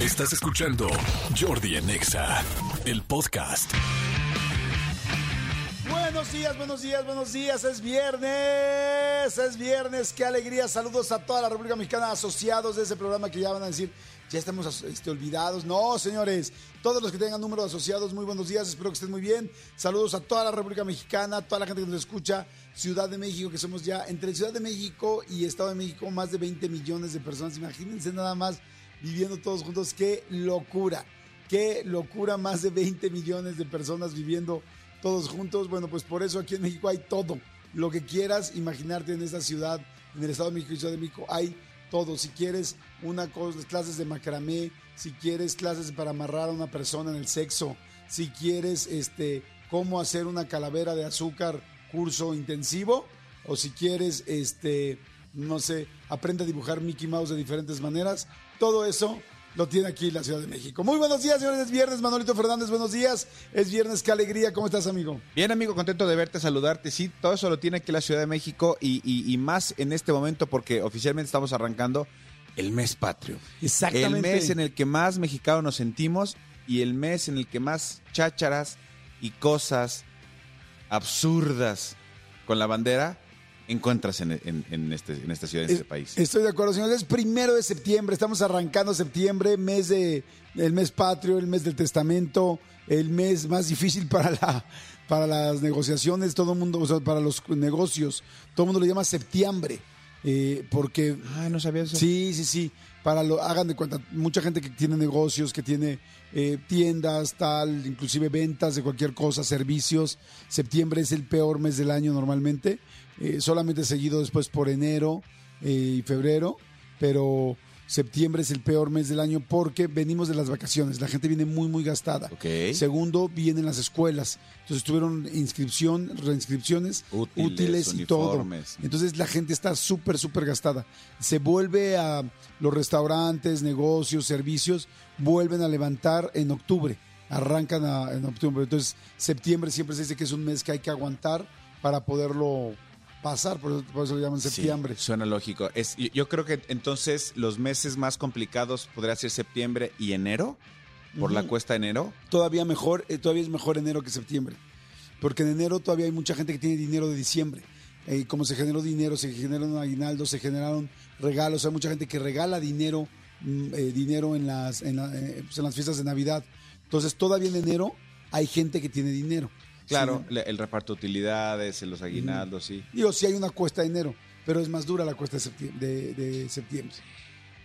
Estás escuchando Jordi en Exa, el podcast. Buenos días, buenos días, buenos días. Es viernes, es viernes. Qué alegría. Saludos a toda la República Mexicana, asociados de ese programa que ya van a decir, ya estamos este, olvidados. No, señores, todos los que tengan número de asociados, muy buenos días. Espero que estén muy bien. Saludos a toda la República Mexicana, toda la gente que nos escucha. Ciudad de México, que somos ya entre Ciudad de México y Estado de México, más de 20 millones de personas. Imagínense nada más viviendo todos juntos. Qué locura. Qué locura, más de 20 millones de personas viviendo todos juntos. Bueno, pues por eso aquí en México hay todo. Lo que quieras imaginarte en esta ciudad, en el Estado de México y Ciudad de México, hay todo. Si quieres una cosa, clases de macramé, si quieres clases para amarrar a una persona en el sexo, si quieres este cómo hacer una calavera de azúcar, curso intensivo, o si quieres este no sé, aprende a dibujar Mickey Mouse de diferentes maneras, todo eso lo tiene aquí la Ciudad de México. Muy buenos días, señores. Es viernes, Manolito Fernández, buenos días. Es viernes, qué alegría. ¿Cómo estás, amigo? Bien, amigo, contento de verte, saludarte. Sí, todo eso lo tiene aquí la Ciudad de México y, y- y más en este momento porque oficialmente estamos arrancando el mes patrio. Exactamente. El mes en el que más mexicanos nos sentimos y el mes en el que más chácharas y cosas absurdas con la bandera encuentras en, en- en este, en esta ciudad, en este Es- país. Estoy de acuerdo, señores. Es primero de septiembre, estamos arrancando septiembre, mes de el mes patrio, el mes del testamento, el mes más difícil para la para las negociaciones, todo el mundo, o sea, para los negocios, todo el mundo le llama septiembre, eh, porque Ay, no sabía eso. Sí, sí, sí. Para lo, hagan de cuenta, mucha gente que tiene negocios, que tiene eh, tiendas, tal, inclusive ventas de cualquier cosa, servicios. Septiembre es el peor mes del año normalmente, eh, solamente seguido después por enero eh, y febrero, pero septiembre es el peor mes del año porque venimos de las vacaciones, la gente viene muy, muy gastada. Segundo, vienen las escuelas, entonces tuvieron inscripción, reinscripciones Útiles, útiles y todo. Entonces la gente está súper, súper gastada. Se vuelve a los restaurantes, negocios, servicios, vuelven a levantar en octubre. Arrancan a- en octubre. Entonces septiembre siempre se dice que es un mes que hay que aguantar para poderlo pasar, por eso, por eso lo llaman Sí, septiembre. suena lógico. Es, yo, yo creo que entonces los meses más complicados podría ser septiembre y enero, por la cuesta de enero. Todavía mejor, eh, todavía es mejor enero que septiembre. Porque en enero todavía hay mucha gente que tiene dinero de diciembre. Eh, como se generó dinero, se generaron aguinaldos, se generaron regalos. Hay mucha gente que regala dinero, mm, eh, dinero en las, en, la- pues, en las fiestas de Navidad. Entonces, todavía en enero hay gente que tiene dinero. Claro, Sí. el reparto de utilidades, los aguinaldos, sí. Digo, sí hay una cuesta de enero, pero es más dura la cuesta de septiembre. De, de septiembre.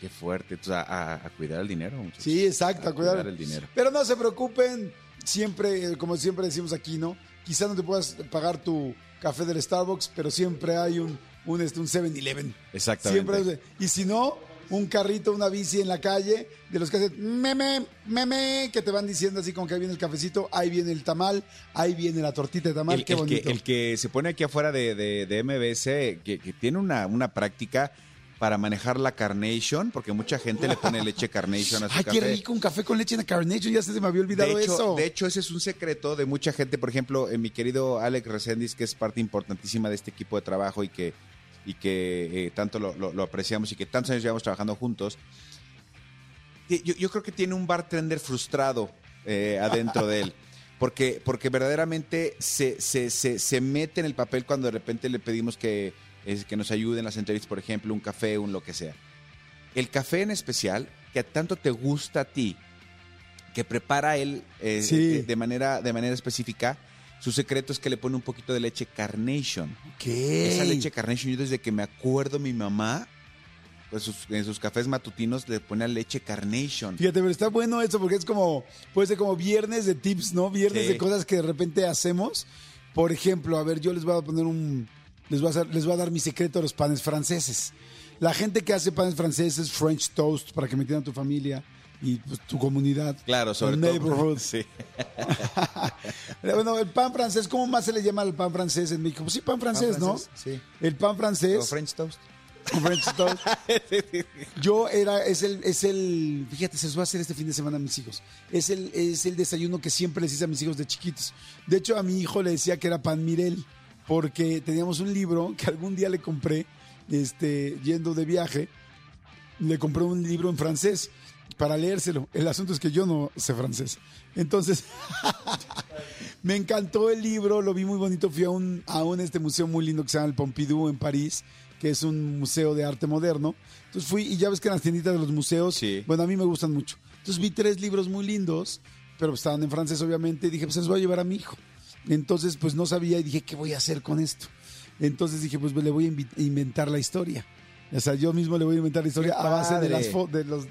Qué fuerte. Entonces, a, a- a cuidar el dinero. muchachos. Sí, exacto, A a cuidar. cuidar el dinero. Pero no se preocupen, siempre, eh, como siempre decimos aquí, ¿no? Quizá no te puedas pagar tu café del Starbucks, pero siempre hay un un este, un 7-Eleven. Exactamente. Siempre y si no, un carrito, una bici en la calle, de los que hacen meme, meme, que te van diciendo así como que ahí viene el cafecito, ahí viene el tamal, ahí viene la tortita de tamal, el, qué el bonito. que, el que se pone aquí afuera de, de- de MBS, que, que tiene una, una práctica para manejar la carnation, porque mucha gente le pone leche carnation a su Ay, café. qué rico, un café con leche en la Carnation, ya se me había olvidado de hecho, eso. De hecho, ese es un secreto de mucha gente. Por ejemplo, eh, mi querido Alex Resendiz, que es parte importantísima de este equipo de trabajo y que, y que eh, tanto lo, lo- lo apreciamos y que tantos años llevamos trabajando juntos. Yo, yo creo que tiene un bartender frustrado eh, adentro de él. Porque, porque verdaderamente se, se, se, se mete en el papel cuando de repente le pedimos que, es, que nos ayude en las entrevistas, por ejemplo, un café, un lo que sea. El café en especial, que tanto te gusta a ti, que prepara él eh, Sí. de, de manera, de manera específica, su secreto es que le pone un poquito de leche carnation. ¿Qué? Esa leche carnation, yo desde que me acuerdo, mi mamá, pues sus- en sus cafés matutinos le pone leche carnation. Fíjate, pero está bueno eso porque es como, puede ser como viernes de tips, ¿no? Viernes Sí. de cosas que de repente hacemos. Por ejemplo, a ver, yo les voy a poner un, les voy a, hacer- les voy a dar mi secreto de los panes franceses. La gente que hace panes franceses, French toast, para que me entiendan tu familia y pues, tu comunidad. Claro, sobre el todo. neighborhood. Sí. bueno, el pan francés, ¿cómo más se le llama al pan francés en México? Pues sí, pan francés, ¿no? Sí. El pan francés. O French toast. French toast. Yo era, es el, es el, fíjate, se los voy a hacer este fin de semana a mis hijos. Es el, es el desayuno que siempre les hice a mis hijos de chiquitos. De hecho, a mi hijo le decía que era pan Mirel, porque teníamos un libro que algún día le compré, este, yendo de viaje, le compré un libro en francés para leérselo. El asunto es que yo no sé francés. Entonces, me encantó el libro, lo vi muy bonito. Fui a un, a un este museo muy lindo que se llama el Pompidou en París, que es un museo de arte moderno. Entonces fui y ya ves que en las tienditas de los museos, Sí. bueno, a mí me gustan mucho. Entonces vi tres libros muy lindos, pero estaban en francés obviamente, y dije, pues se los voy a llevar a mi hijo. Entonces, pues no sabía y dije, ¿qué voy a hacer con esto? Entonces dije, pues le voy a inventar la historia. O sea, yo mismo le voy a inventar la historia ¡Qué a base de, las de, los,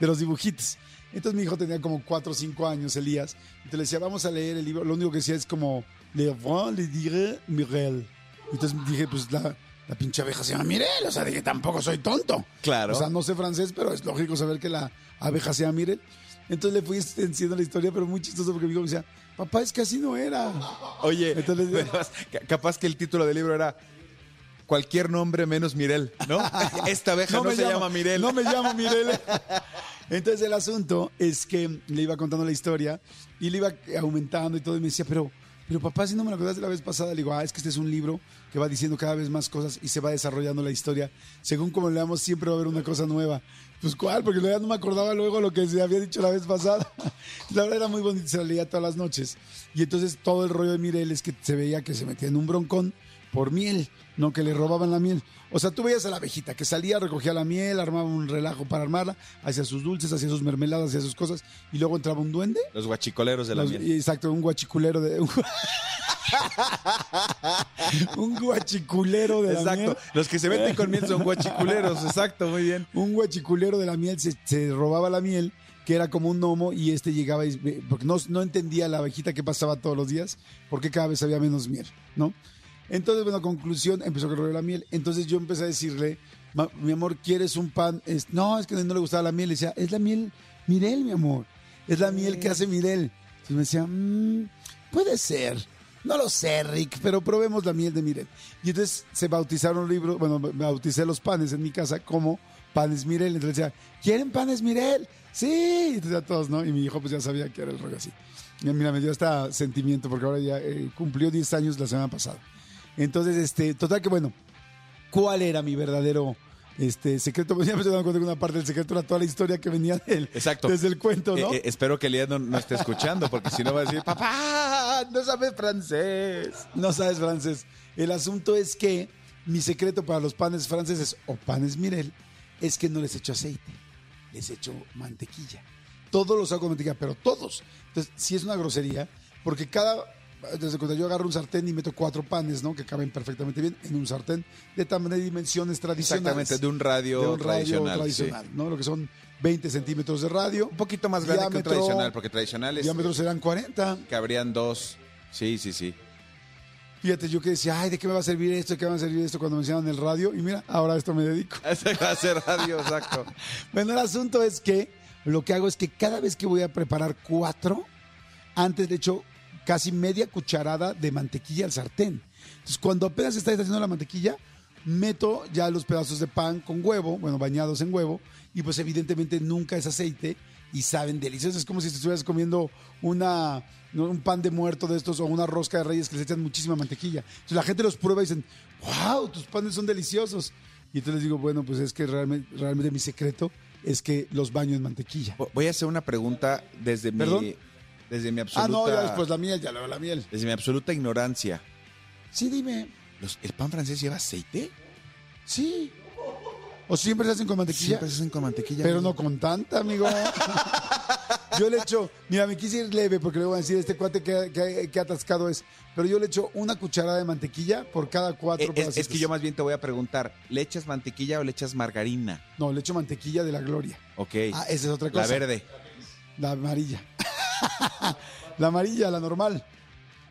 de los dibujitos. Entonces mi hijo tenía como 4 o 5 años, Elías. Entonces le decía, vamos a leer el libro. Lo único que decía es como, le vent le dire Mirel. Entonces dije, pues la, la pinche abeja se llama Mirel. O sea, dije, tampoco soy tonto. Claro. O sea, no sé francés, pero es lógico saber que la abeja se llama Mirel. Entonces le fui diciendo la historia, pero muy chistoso porque mi hijo me decía, papá, es que así no era. Oye, Entonces- capaz que el título del libro era Cualquier nombre menos Mirel, ¿no? Esta abeja no, me se llama, Mirel. No me llamo Mirel. Entonces el asunto es que le iba contando la historia y le iba aumentando y todo y me decía, pero, pero papá, si no me lo contaste la vez pasada, le digo, ah, es que este es un libro que va diciendo cada vez más cosas y se va desarrollando la historia. Según como leamos, siempre va a haber una cosa nueva. Pues cuál, porque realidad no me acordaba luego lo que se había dicho la vez pasada. La verdad era muy bonito, se la leía todas las noches. Y entonces todo el rollo de Mirel es que se veía que se metía en un broncón por miel, no que le robaban la miel. O sea, tú veías a la abejita que salía, recogía la miel, armaba un relajo para armarla, hacía sus dulces, hacía sus mermeladas, hacía sus cosas, y luego entraba un duende. Los guachicoleros de la Los- miel. Exacto, un guachiculero de. Un, un guachiculero de la Exacto. miel. Los que se meten con miel son guachiculeros. Exacto, muy bien. Un guachiculero de la miel se, se robaba la miel, que era como un gnomo, y este llegaba y, porque no, no entendía la abejita que pasaba todos los días, porque cada vez había menos miel, ¿no? Entonces, bueno, conclusión, empezó a correr la miel. Entonces yo empecé a decirle, "Ma- mi amor, ¿quieres un pan? Es- no, es que no le gustaba la miel. Le decía, es la miel Mirel, mi amor. Es la miel que hace Mirel. Entonces me decía, "Mm, puede ser. No lo sé, Rick, pero probemos la miel de Mirel. Y entonces se bautizaron libros, bueno, me bauticé los panes en mi casa como panes Mirel. Entonces decía, ¿quieren panes Mirel? Sí. Entonces a todos, ¿no? Y mi hijo pues ya sabía que era el rollo así. Y mira, me dio hasta sentimiento porque ahora ya eh, cumplió 10 años la semana pasada. Entonces, este, total que bueno, ¿cuál era mi verdadero este secreto? Pues ya me estoy dando cuenta que una parte del secreto era toda la historia que venía del, Exacto. desde el cuento, ¿no? Eh, eh, espero que Elías no, no esté escuchando, porque si no va a decir, papá, no sabes francés. No sabes francés. El asunto es que mi secreto para los panes franceses o panes Mirel es que no les echo aceite, les echo mantequilla. Todos los hago con mantequilla, pero todos. Entonces, sí es una grosería, porque cada. Desde cuando yo agarro un sartén y meto cuatro panes, ¿no? Que caben perfectamente bien en un sartén de tamaño de dimensiones tradicionales. Exactamente, de un radio, de un radio tradicional. tradicional, sí. ¿no? Lo que son 20 centímetros de radio. Un poquito más grande que un tradicional, porque tradicionales Diámetros serán 40. cabrían dos. Sí, sí, sí. Fíjate, yo que decía, ay, ¿de qué me va a servir esto? ¿De qué me va a servir esto cuando me enseñaban el radio? Y mira, ahora a esto me dedico. A ser radio, exacto. Bueno, el asunto es que lo que hago es que cada vez que voy a preparar cuatro, antes le echo casi media cucharada de mantequilla al sartén. Entonces, cuando apenas está haciendo la mantequilla, meto ya los pedazos de pan con huevo, bueno, bañados en huevo, y pues evidentemente nunca es aceite y saben deliciosos. Es como si estuvieras comiendo una, un pan de muerto de estos o una rosca de reyes que les echan muchísima mantequilla. Entonces la gente los prueba y dicen, wow, tus panes son deliciosos. Y entonces les digo, bueno, pues es que realmente, realmente mi secreto es que los baño en mantequilla. Voy a hacer una pregunta desde ¿Perdón? mi, desde mi absoluta, Ah, no, ya después la miel, ya luego la miel. desde mi absoluta ignorancia. Sí, dime. Los- ¿El pan francés lleva aceite? Sí. ¿O siempre se hacen con mantequilla? Siempre se hacen con mantequilla. Pero amigo. no con tanta, amigo. Yo le echo, mira, me quise ir leve porque le voy a decir, este cuate que, que- que atascado es. Pero yo le echo una cucharada de mantequilla por cada cuatro Eh, es, es que yo más bien te voy a preguntar, ¿le echas mantequilla o le echas margarina? No, le echo mantequilla de la gloria. Ok. Ah, esa es otra cosa. la verde. La amarilla. La amarilla, la normal.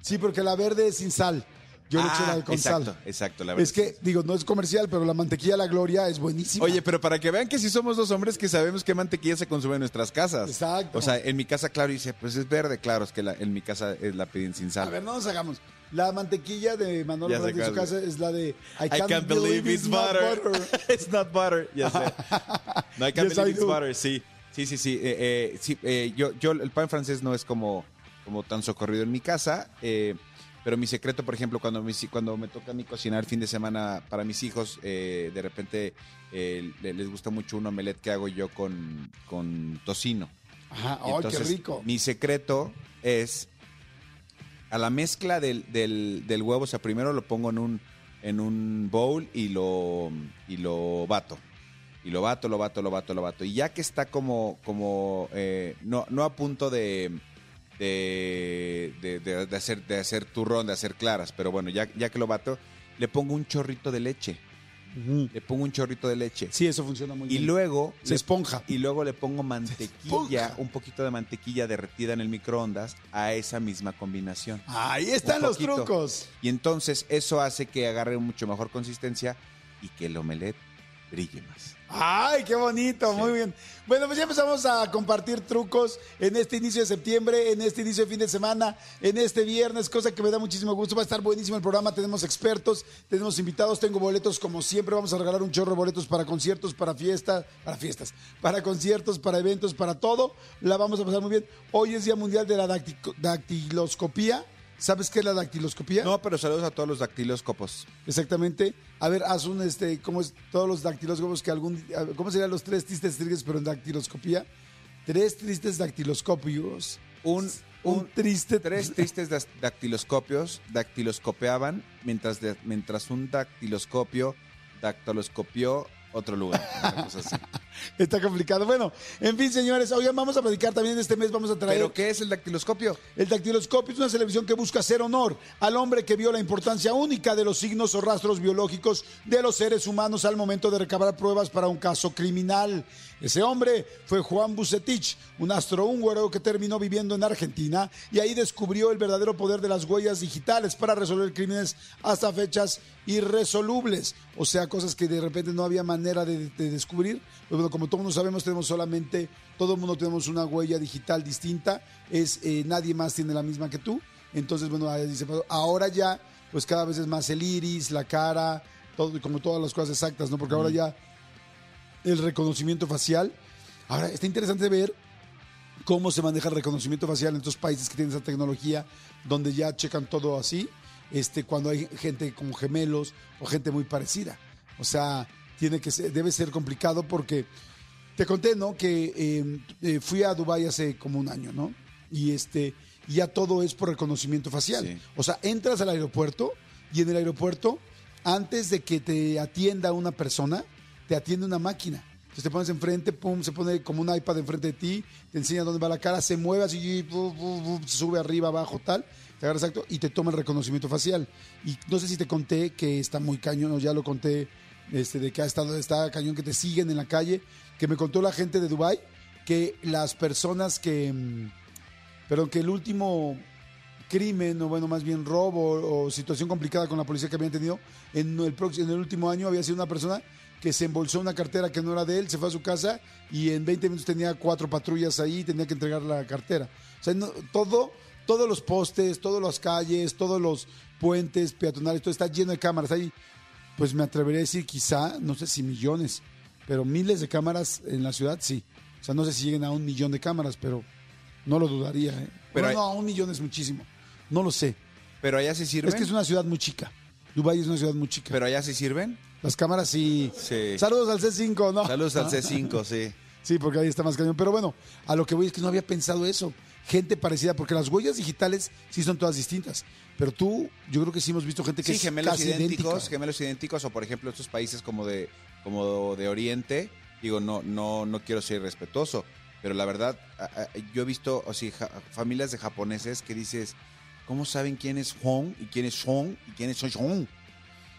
Sí, porque la verde es sin sal. Yo le echo Ah, la con exacto, sal. exacto, la verde. Es que, digo, no es comercial, pero la mantequilla de la gloria es buenísima. Oye, pero para que vean que sí somos dos hombres que sabemos qué mantequilla se consume en nuestras casas. Exacto. O sea, en mi casa, claro, dice, pues es verde, claro, es que la- en mi casa eh, la piden sin sal. A ver, no nos hagamos. La mantequilla de Manolo en su casa es la de I I can't, believe it's not butter. it's not butter. Ya sé. No, I can't Yes, I believe it's butter. Sí, sí, sí, sí. Eh, eh, sí, eh, yo, yo, el pan francés no es como, como tan socorrido en mi casa. eh, Pero mi secreto, por ejemplo, cuando, mis- cuando me toca a mí cocinar fin de semana para mis hijos, eh, de repente eh, le- les gusta mucho un omelette que hago yo con, con tocino. Ajá, ¡ay, qué rico! Mi secreto es a la mezcla del, del- del huevo, o sea, primero lo pongo en un, en un bowl y lo, y lo bato. Y lo bato, lo bato, lo bato, lo bato. Y ya que está como, como eh, no, no a punto de, de, de- de- de hacer, de hacer turrón, de hacer claras, pero bueno, ya, ya que lo bato, le pongo un chorrito de leche. Le pongo un chorrito de leche. Sí, eso funciona muy Y bien. luego Se le esponja. y luego le pongo mantequilla, un poquito de mantequilla derretida en el microondas a esa misma combinación. Ahí están los trucos. Y entonces eso hace que agarre mucho mejor consistencia y que el omelette brille más. Ay, qué bonito, Sí. muy bien. Bueno, pues ya empezamos a compartir trucos en este inicio de septiembre, en este inicio de fin de semana, en este viernes, cosa que me da muchísimo gusto. Va a estar buenísimo el programa. Tenemos expertos, tenemos invitados, tengo boletos como siempre. Vamos a regalar un chorro de boletos para conciertos, para fiestas, para fiestas, para conciertos, para eventos, para todo. La vamos a pasar muy bien. Hoy es Día Mundial de la Dacti- Dactiloscopía. ¿Sabes qué es la dactiloscopía? No, pero saludos a todos los dactilóscopos. Exactamente. A ver, haz un, este, ¿cómo es todos los dactiloscopos que algún, ¿cómo serían los tres tristes tigres pero en dactiloscopía? Tres tristes dactiloscopios. Un, Un, un- triste. tres tristes dac- dactiloscopios dactiloscopeaban mientras, de- mientras un dactiloscopio dactiloscopió otro lugar. Una cosa así. Está complicado. Bueno, en fin, señores, oigan, vamos a platicar también este mes, vamos a traer... ¿Pero qué es el dactiloscopio? El dactiloscopio es una televisión que busca hacer honor al hombre que vio la importancia única de los signos o rastros biológicos de los seres humanos al momento de recabar pruebas para un caso criminal. Ese hombre fue Juan Bucetich, un astrohúngaro que terminó viviendo en Argentina y ahí descubrió el verdadero poder de las huellas digitales para resolver crímenes hasta fechas irresolubles. O sea, cosas que de repente no había manera de, de descubrir. Pues bueno, como todos sabemos, tenemos solamente, todo el mundo tenemos una huella digital distinta. Es eh, nadie más tiene la misma que tú. Entonces, bueno, dice, ahora ya, pues cada vez es más el iris, la cara, todo, como todas las cosas exactas, ¿no? Porque ahora ya el reconocimiento facial. Ahora, está interesante ver cómo se maneja el reconocimiento facial en estos países que tienen esa tecnología, donde ya checan todo así, este, cuando hay gente como gemelos o gente muy parecida. O sea, tiene que ser- debe ser complicado porque te conté, ¿no? Que eh, eh, fui a Dubái hace como un año, ¿no? Y este, ya todo es por reconocimiento facial. Sí. O sea, entras al aeropuerto y en el aeropuerto, antes de que te atienda una persona, te atiende una máquina. Entonces te pones enfrente, pum, se pone como un iPad enfrente de ti, te enseña dónde va la cara, se mueve así, sube arriba, abajo, tal, te agarra exacto y te toma el reconocimiento facial. Y no sé si te conté que está muy cañón, o ya lo conté, este, de que ha estado, está cañón que te siguen en la calle, que me contó la gente de Dubai que las personas que, mm, perdón, que el último crimen, o bueno, más bien robo o situación complicada con la policía que habían tenido en el, próximo, en el último año había sido una persona que se embolsó una cartera que no era de él, se fue a su casa y en 20 minutos tenía cuatro patrullas ahí y tenía que entregar la cartera. O sea, no- todo, todos los postes, todas las calles, todos los puentes peatonales, todo está lleno de cámaras. Ahí, pues me atrevería a decir quizá, no sé si millones, pero miles de cámaras en la ciudad, sí. O sea, no sé si lleguen a un millón de cámaras, pero no lo dudaría. ¿eh? Pero Bueno, hay- no, a un millón es muchísimo. No lo sé. ¿Pero allá se sirven? Es que es una ciudad muy chica. Dubái es una ciudad muy chica. ¿Pero allá se sirven? Las cámaras sí. Sí. Saludos al C5, ¿no? Saludos al Ah. C5, sí. Sí, porque ahí está más cañón. Pero bueno, a lo que voy es que no había pensado eso. Gente parecida, porque las huellas digitales sí son todas distintas. Pero tú, yo creo que sí hemos visto gente que Sí, es gemelos casi idénticos, idéntica. gemelos idénticos, o por ejemplo estos países como de, como de Oriente, digo, no, no, no quiero ser irrespetuoso, pero la verdad, yo he visto o sea, familias de japoneses que dices, ¿cómo saben quién es Hong y quién es Song y quién es Shong?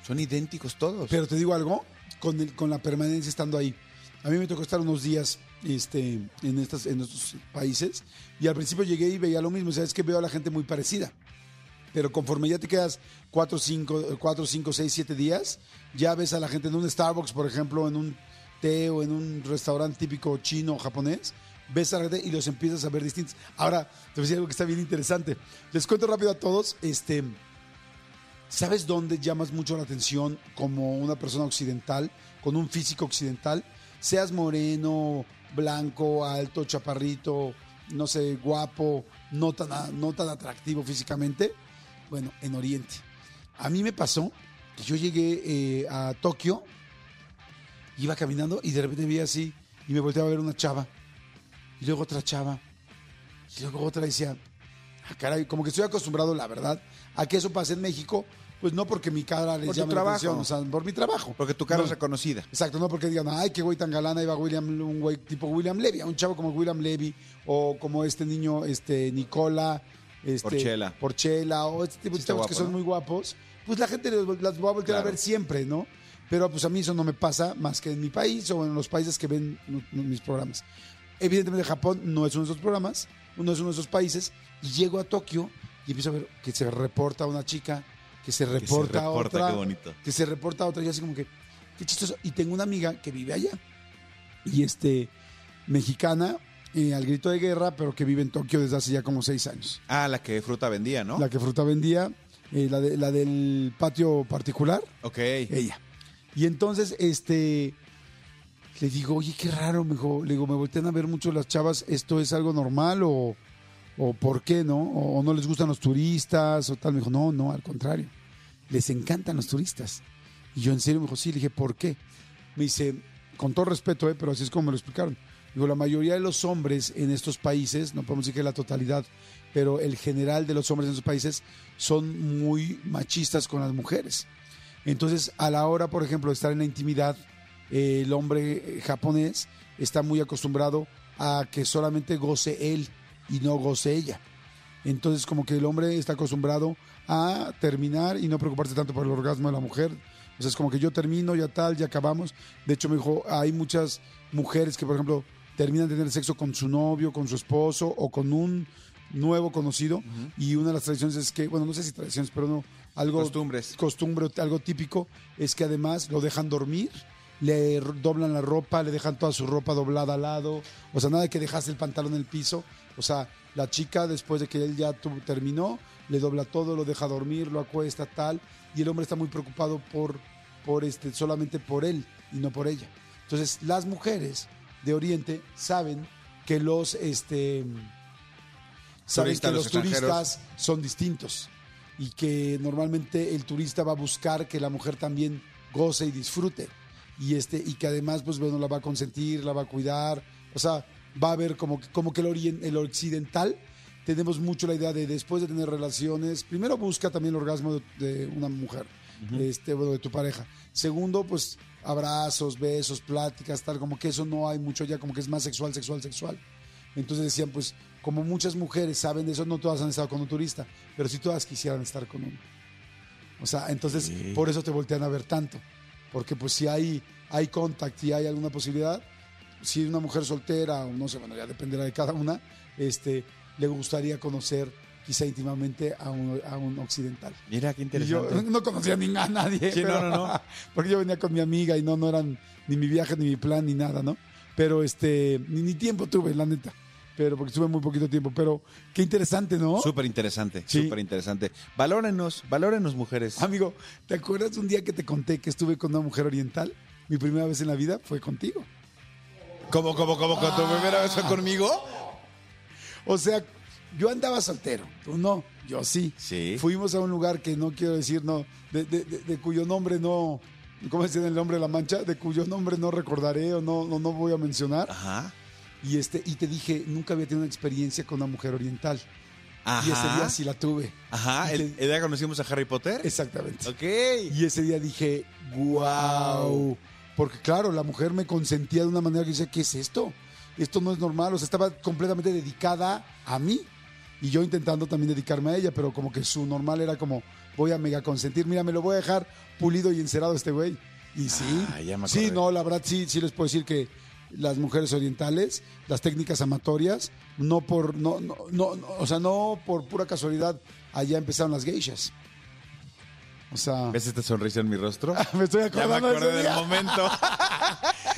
Son idénticos todos. Pero te digo algo, con, el- con la permanencia estando ahí. A mí me tocó estar unos días este, en, estas, en estos países y al principio llegué y veía lo mismo. O sea, es que veo a la gente muy parecida. Pero conforme ya te quedas 4, 5, 4, 5, 6, 7 días, ya ves a la gente en un Starbucks, por ejemplo, en un té o en un restaurante típico chino o japonés, ves a la gente y los empiezas a ver distintos. Ahora, te voy a decir algo que está bien interesante. Les cuento rápido a todos. Este, ¿Sabes dónde llamas mucho la atención como una persona occidental, con un físico occidental? Seas moreno, blanco, alto, chaparrito, no sé, guapo, no tan, no tan atractivo físicamente. Bueno, en Oriente. A mí me pasó que yo llegué eh, a Tokio, iba caminando y de repente vi así y me volteaba a ver una chava. Y luego otra chava. Y luego otra decía, ah, caray, como que estoy acostumbrado, la verdad, a que eso pase en México, pues no porque mi cara les Por llame la atención, o sea, por mi trabajo. Porque tu cara No. es reconocida. Exacto, no porque digan, ay, qué güey tan galán, ahí va William, un güey tipo William Levy, un chavo como William Levy, o como este niño, este, Nicola, este, Porchela. Porchela, o este tipo de Sí chavos que son ¿no? muy guapos, pues la gente las va a voltear a ver siempre, ¿no? Pero pues a mí eso no me pasa más que en mi país o en los países que ven mis programas. Evidentemente Japón no es uno de esos programas, uno es uno de esos países, y llego a Tokio y empiezo a ver que se reporta una chica, que se reporta, reporta, otra, qué bonito. que se reporta otra, y así como que, qué chistoso. Y tengo una amiga que vive allá, y este, mexicana, eh, al grito de guerra, pero que vive en Tokio desde hace ya como seis años. Ah, la que fruta vendía, ¿no? La que fruta vendía, eh, la, de- la del patio particular, Ok. ella. Y entonces, este, le digo, oye, qué raro, me dijo, le digo, me voltean a ver mucho las chavas, ¿esto es algo normal o, o por qué, no? O, no les gustan los turistas o tal. Me dijo, no, no, al contrario, les encantan los turistas. Y yo en serio me dijo, sí, le dije, ¿por qué? Me dice, con todo respeto, eh, pero así es como me lo explicaron. Digo, la mayoría de los hombres en estos países, no podemos decir que la totalidad, pero el general de los hombres en esos países son muy machistas con las mujeres. Entonces, a la hora, por ejemplo, de estar en la intimidad, eh, el hombre eh, japonés está muy acostumbrado a que solamente goce él y no goce ella. Entonces, como que el hombre está acostumbrado a terminar y no preocuparse tanto por el orgasmo de la mujer. O sea, es como que yo termino, ya tal, ya acabamos. De hecho, me dijo, hay muchas mujeres que, por ejemplo, terminan de tener sexo con su novio, con su esposo o con un nuevo conocido. Y una de las tradiciones es que, bueno, no sé si tradiciones, pero no, algo Costumbres. costumbre, algo típico, es que además lo dejan dormir, le doblan la ropa, le dejan toda su ropa doblada al lado, o sea, nada de que dejaste el pantalón en el piso, o sea, la chica después de que él ya terminó, le dobla todo, lo deja dormir, lo acuesta, tal, y el hombre está muy preocupado por, por este, solamente por él y no por ella. Entonces, las mujeres de Oriente saben que los, este, saben que los turistas son distintos y que normalmente el turista va a buscar que la mujer también goce y disfrute y este y que además pues bueno la va a consentir la va a cuidar o sea va a ver como que, como que el, orien- el occidental tenemos mucho la idea de después de tener relaciones primero busca también el orgasmo de, de una mujer este bueno de tu pareja segundo pues abrazos besos pláticas tal como que eso no hay mucho ya como que es más sexual sexual sexual entonces decían, pues, como muchas mujeres saben de eso, no todas han estado con un turista, pero sí todas quisieran estar con uno. O sea, entonces, Sí. por eso te voltean a ver tanto. Porque pues si hay, hay contact y hay alguna posibilidad, si una mujer soltera, o no sé, bueno, ya dependerá de cada una, este, le gustaría conocer quizá íntimamente a un, a un occidental. Mira, qué Y interesante. yo no conocía ni a nadie. Sí, no, no, no. Porque yo venía con mi amiga y no, no eran ni mi viaje, ni mi plan, ni nada, ¿no? Pero este, ni, ni tiempo tuve, la neta. Pero porque estuve muy poquito tiempo. Pero qué interesante, ¿no? Súper interesante, Sí. súper interesante. Valórenos, valórenos, mujeres. Amigo, ¿te acuerdas un día que te conté que estuve con una mujer oriental? Mi primera vez en la vida fue contigo. ¿Cómo, cómo, cómo? ¿Con tu primera vez fue conmigo? O sea, yo andaba soltero, tú no, yo sí. Sí. Fuimos a un lugar que no quiero decir, no, de, de- de- de cuyo nombre no, ¿cómo se dice el nombre de la mancha? De cuyo nombre no recordaré o no, no, no voy a mencionar. Ajá. Y, este, y te dije, nunca había tenido una experiencia con una mujer oriental. Ajá. Y ese día sí la tuve. Ajá. ¿El, te- el día conocimos a Harry Potter? Exactamente. Ok. Y ese día dije, wow. Porque claro, la mujer me consentía de una manera que decía, ¿qué es esto? Esto no es normal. O sea, estaba completamente dedicada a mí. Y yo intentando también dedicarme a ella, pero como que su normal era como, voy a mega consentir. Mira, me lo voy a dejar pulido y encerado este güey. Y sí, Ah, ya me sí, no, la verdad sí, sí les puedo decir que las mujeres orientales, las técnicas amatorias, no por, no, no, no, no, o sea, no por pura casualidad, allá empezaron las geishas. O sea, ¿Ves esta sonrisa en mi rostro? me estoy ya me acordando de ese del momento.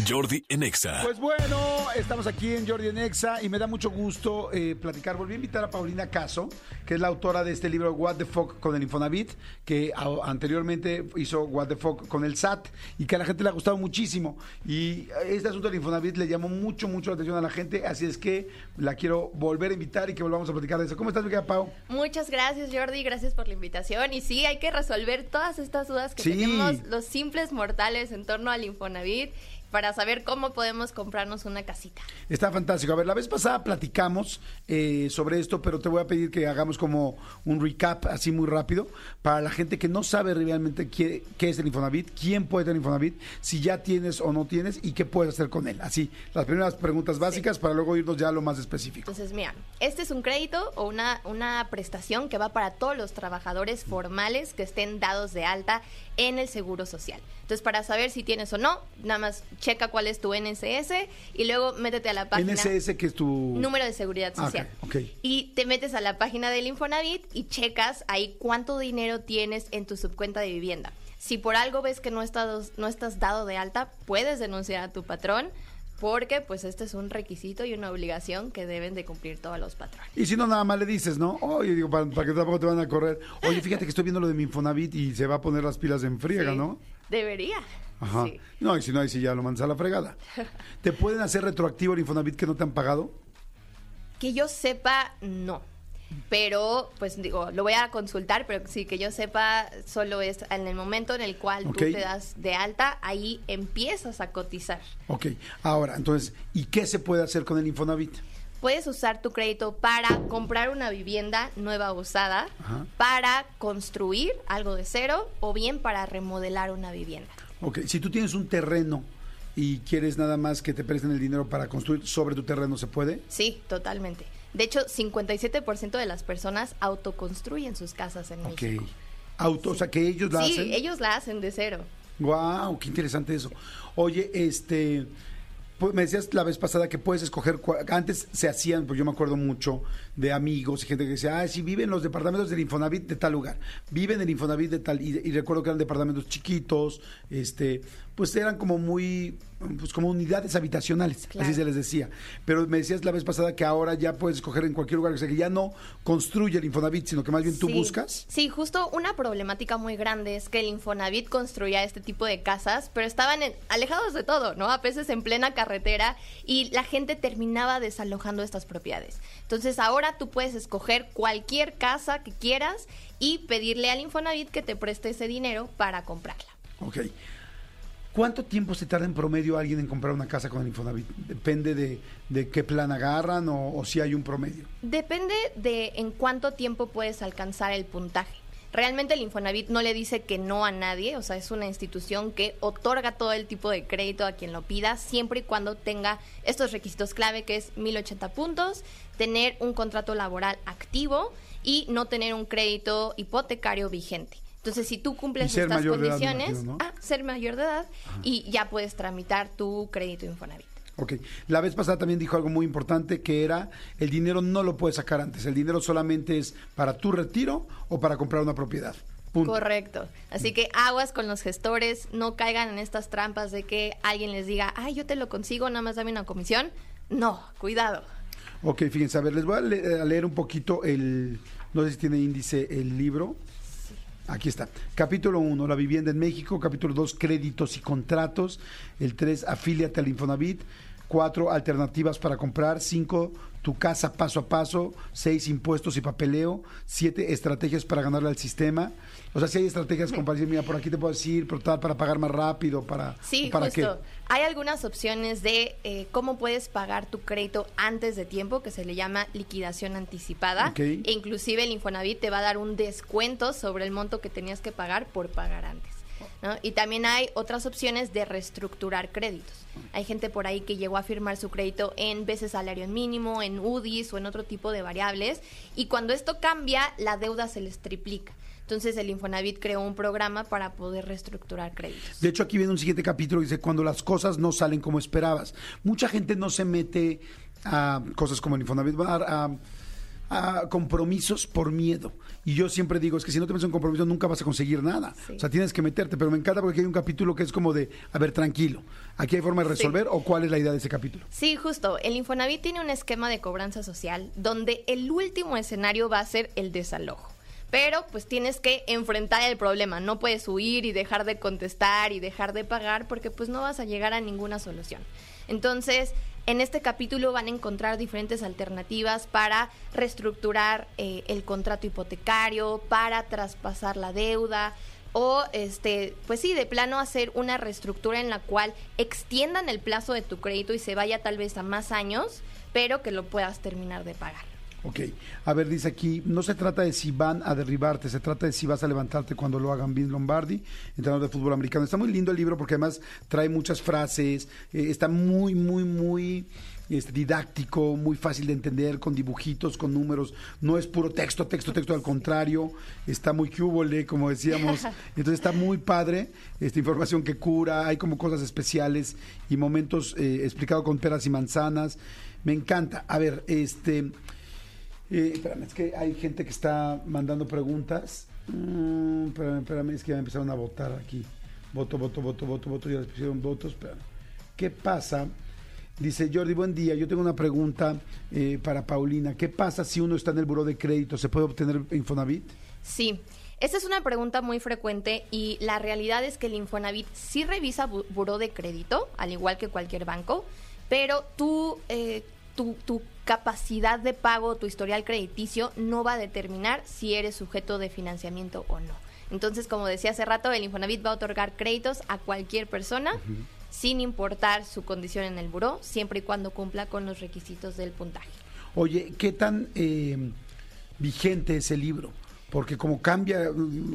Jordi en Exa. Pues bueno, estamos aquí en Jordi en Exa y me da mucho gusto eh, platicar. Volví a invitar a Paulina Caso, que es la autora de este libro What the Fuck con el Infonavit, que a- anteriormente hizo What the Fuck con el SAT y que a la gente le ha gustado muchísimo. Y este asunto del Infonavit le llamó mucho, mucho la atención a la gente, así es que la quiero volver a invitar y que volvamos a platicar de eso. ¿Cómo estás, mi querida Pau? Muchas gracias Jordi, gracias por la invitación. Y sí, hay que resolver todas estas dudas que Sí. tenemos los simples mortales en torno al Infonavit para saber cómo podemos comprarnos una casita. Está fantástico. A ver, la vez pasada platicamos eh, sobre esto, pero te voy a pedir que hagamos como un recap así muy rápido para la gente que no sabe realmente qué, qué es el Infonavit, quién puede tener Infonavit, si ya tienes o no tienes y qué puedes hacer con él. Así, las primeras preguntas básicas para luego irnos ya a lo más específico. Entonces, mira, este es un crédito o una, una prestación que va para todos los trabajadores formales que estén dados de alta en el Seguro Social. Entonces, para saber si tienes o no, nada más checa cuál es tu NSS y luego métete a la página. NSS, que es tu... Número de seguridad Ah, social. ok. Y te metes a la página del Infonavit y checas ahí cuánto dinero tienes en tu subcuenta de vivienda. Si por algo ves que no estás, no estás dado de alta, puedes denunciar a tu patrón porque pues este es un requisito y una obligación que deben de cumplir todos los patrones. Y si no, nada más le dices, ¿no? Oye, digo, para, para que tampoco te van a correr. Oye, fíjate que estoy viendo lo de mi Infonavit y se va a poner las pilas en friega, Sí, ¿no? Debería. Ajá. Sí. No, y si no, ahí sí ya lo mandas a la fregada. ¿Te pueden hacer retroactivo el Infonavit que no te han pagado? Que yo sepa, no. Pero, pues digo, lo voy a consultar, pero sí que yo sepa, solo es en el momento en el cual tú te das de alta, ahí empiezas a cotizar. Ok, ahora, entonces, ¿y qué se puede hacer con el Infonavit? Puedes usar tu crédito para comprar una vivienda nueva usada, Ajá. para construir algo de cero o bien para remodelar una vivienda. Ok, si tú tienes un terreno y quieres nada más que te presten el dinero para construir sobre tu terreno, ¿se puede? Sí, totalmente. De hecho, 57% de las personas autoconstruyen sus casas en Ok. México. Auto, o sea, que ellos la sí, hacen. ellos la hacen de cero. Wow, qué interesante eso. Oye, este, me decías la vez pasada que puedes escoger, antes se hacían, pues yo me acuerdo mucho de amigos y gente que decía, ah, sí, viven los departamentos del Infonavit de tal lugar, viven el Infonavit de tal, y, y recuerdo que eran departamentos chiquitos, este, pues eran como muy, pues como unidades habitacionales, Claro. así se les decía. Pero me decías la vez pasada que ahora ya puedes escoger en cualquier lugar, o sea, que ya no construye el Infonavit, sino que más bien tú Sí. buscas. Sí, justo una problemática muy grande es que el Infonavit construía este tipo de casas, pero estaban en- alejados de todo, ¿no? A veces en plena carretera y la gente terminaba desalojando estas propiedades. Entonces ahora tú puedes escoger cualquier casa que quieras y pedirle al Infonavit que te preste ese dinero para comprarla. Ok. ¿Cuánto tiempo se tarda en promedio alguien en comprar una casa con el Infonavit? Depende de, de qué plan agarran o, o si hay un promedio. Depende de en cuánto tiempo puedes alcanzar el puntaje. Realmente el Infonavit no le dice que no a nadie, o sea, es una institución que otorga todo el tipo de crédito a quien lo pida, siempre y cuando tenga estos requisitos clave, que es 1080 puntos, tener un contrato laboral activo y no tener un crédito hipotecario vigente. Entonces, si tú cumples estas edad, condiciones, ¿no? ah, ser mayor de edad y ya puedes tramitar tu crédito Infonavit. Ok. La vez pasada también dijo algo muy importante que era el dinero no lo puedes sacar antes. El dinero solamente es para tu retiro o para comprar una propiedad. Punto. Correcto. Así que aguas con los gestores, no caigan en estas trampas de que alguien les diga, ay, yo te lo consigo, nada más dame una comisión. No, cuidado. Ok, fíjense, a ver, les voy a leer un poquito el, no sé si tiene índice el libro. Aquí está. Capítulo 1, la vivienda en México. Capítulo 2, créditos y contratos. El 3, afíliate al Infonavit. 4, alternativas para comprar. 5, tu casa paso a paso. 6, impuestos y papeleo. 7, estrategias para ganarle al sistema. O sea, si hay estrategias como para decir, mira, por aquí te puedo decir, pero tal, para pagar más rápido, para, Sí, ¿para justo. Hay algunas opciones de eh, cómo puedes pagar tu crédito antes de tiempo, que se le llama liquidación anticipada. Ok. E inclusive el Infonavit te va a dar un descuento sobre el monto que tenías que pagar por pagar antes. ¿No? Y también hay otras opciones de reestructurar créditos. Hay gente por ahí que llegó a firmar su crédito en veces salario mínimo, en UDIs o en otro tipo de variables. Y cuando esto cambia, la deuda se les triplica. Entonces el Infonavit creó un programa para poder reestructurar créditos. De hecho, aquí viene un siguiente capítulo que dice cuando las cosas no salen como esperabas. Mucha gente no se mete a cosas como el Infonavit, a, a- a compromisos por miedo. Y yo siempre digo, es que si no te metes en un compromiso nunca vas a conseguir nada. Sí. O sea, tienes que meterte. Pero me encanta porque aquí hay un capítulo que es como de, a ver, tranquilo. ¿Aquí hay forma de resolver o cuál es la idea de ese capítulo? Sí, justo. El Infonavit tiene un esquema de cobranza social donde el último escenario va a ser el desalojo. Pero pues tienes que enfrentar el problema, no puedes huir y dejar de contestar y dejar de pagar porque pues no vas a llegar a ninguna solución. Entonces, en este capítulo van a encontrar diferentes alternativas para reestructurar eh, el contrato hipotecario, para traspasar la deuda, o este pues sí de plano hacer una reestructura en la cual extiendan el plazo de tu crédito y se vaya tal vez a más años pero que lo puedas terminar de pagar Ok, a ver, dice aquí, no se trata de si van a derribarte, se trata de si vas a levantarte cuando lo hagan Vince Lombardi, entrenador de fútbol americano. Está muy lindo el libro porque además trae muchas frases, eh, está muy, muy, muy este, didáctico, muy fácil de entender, con dibujitos, con números. No es puro texto, texto, texto, al contrario, está muy cúbole, como decíamos. Entonces está muy padre, esta información que cura, hay como cosas especiales y momentos eh, explicado con peras y manzanas. Me encanta. A ver, este... Eh, espérame, es que hay gente que está mandando preguntas. Mm, espérame, espérame, es que ya empezaron a votar aquí. Voto, voto, voto, voto, voto, ya les pusieron votos. ¿Qué pasa? Dice Jordi, buen día. Yo tengo una pregunta eh, para Paulina. ¿Qué pasa si uno está en el buró de crédito? ¿Se puede obtener Infonavit? Sí, esta es una pregunta muy frecuente y la realidad es que el Infonavit sí revisa bu- buró de crédito, al igual que cualquier banco, pero tú, eh, tu, tu capacidad de pago, tu historial crediticio no va a determinar si eres sujeto de financiamiento o no. Entonces, como decía hace rato, el Infonavit va a otorgar créditos a cualquier persona sin importar su condición en el buró, siempre y cuando cumpla con los requisitos del puntaje. Oye, ¿qué tan eh, vigente es el libro? Porque como cambia,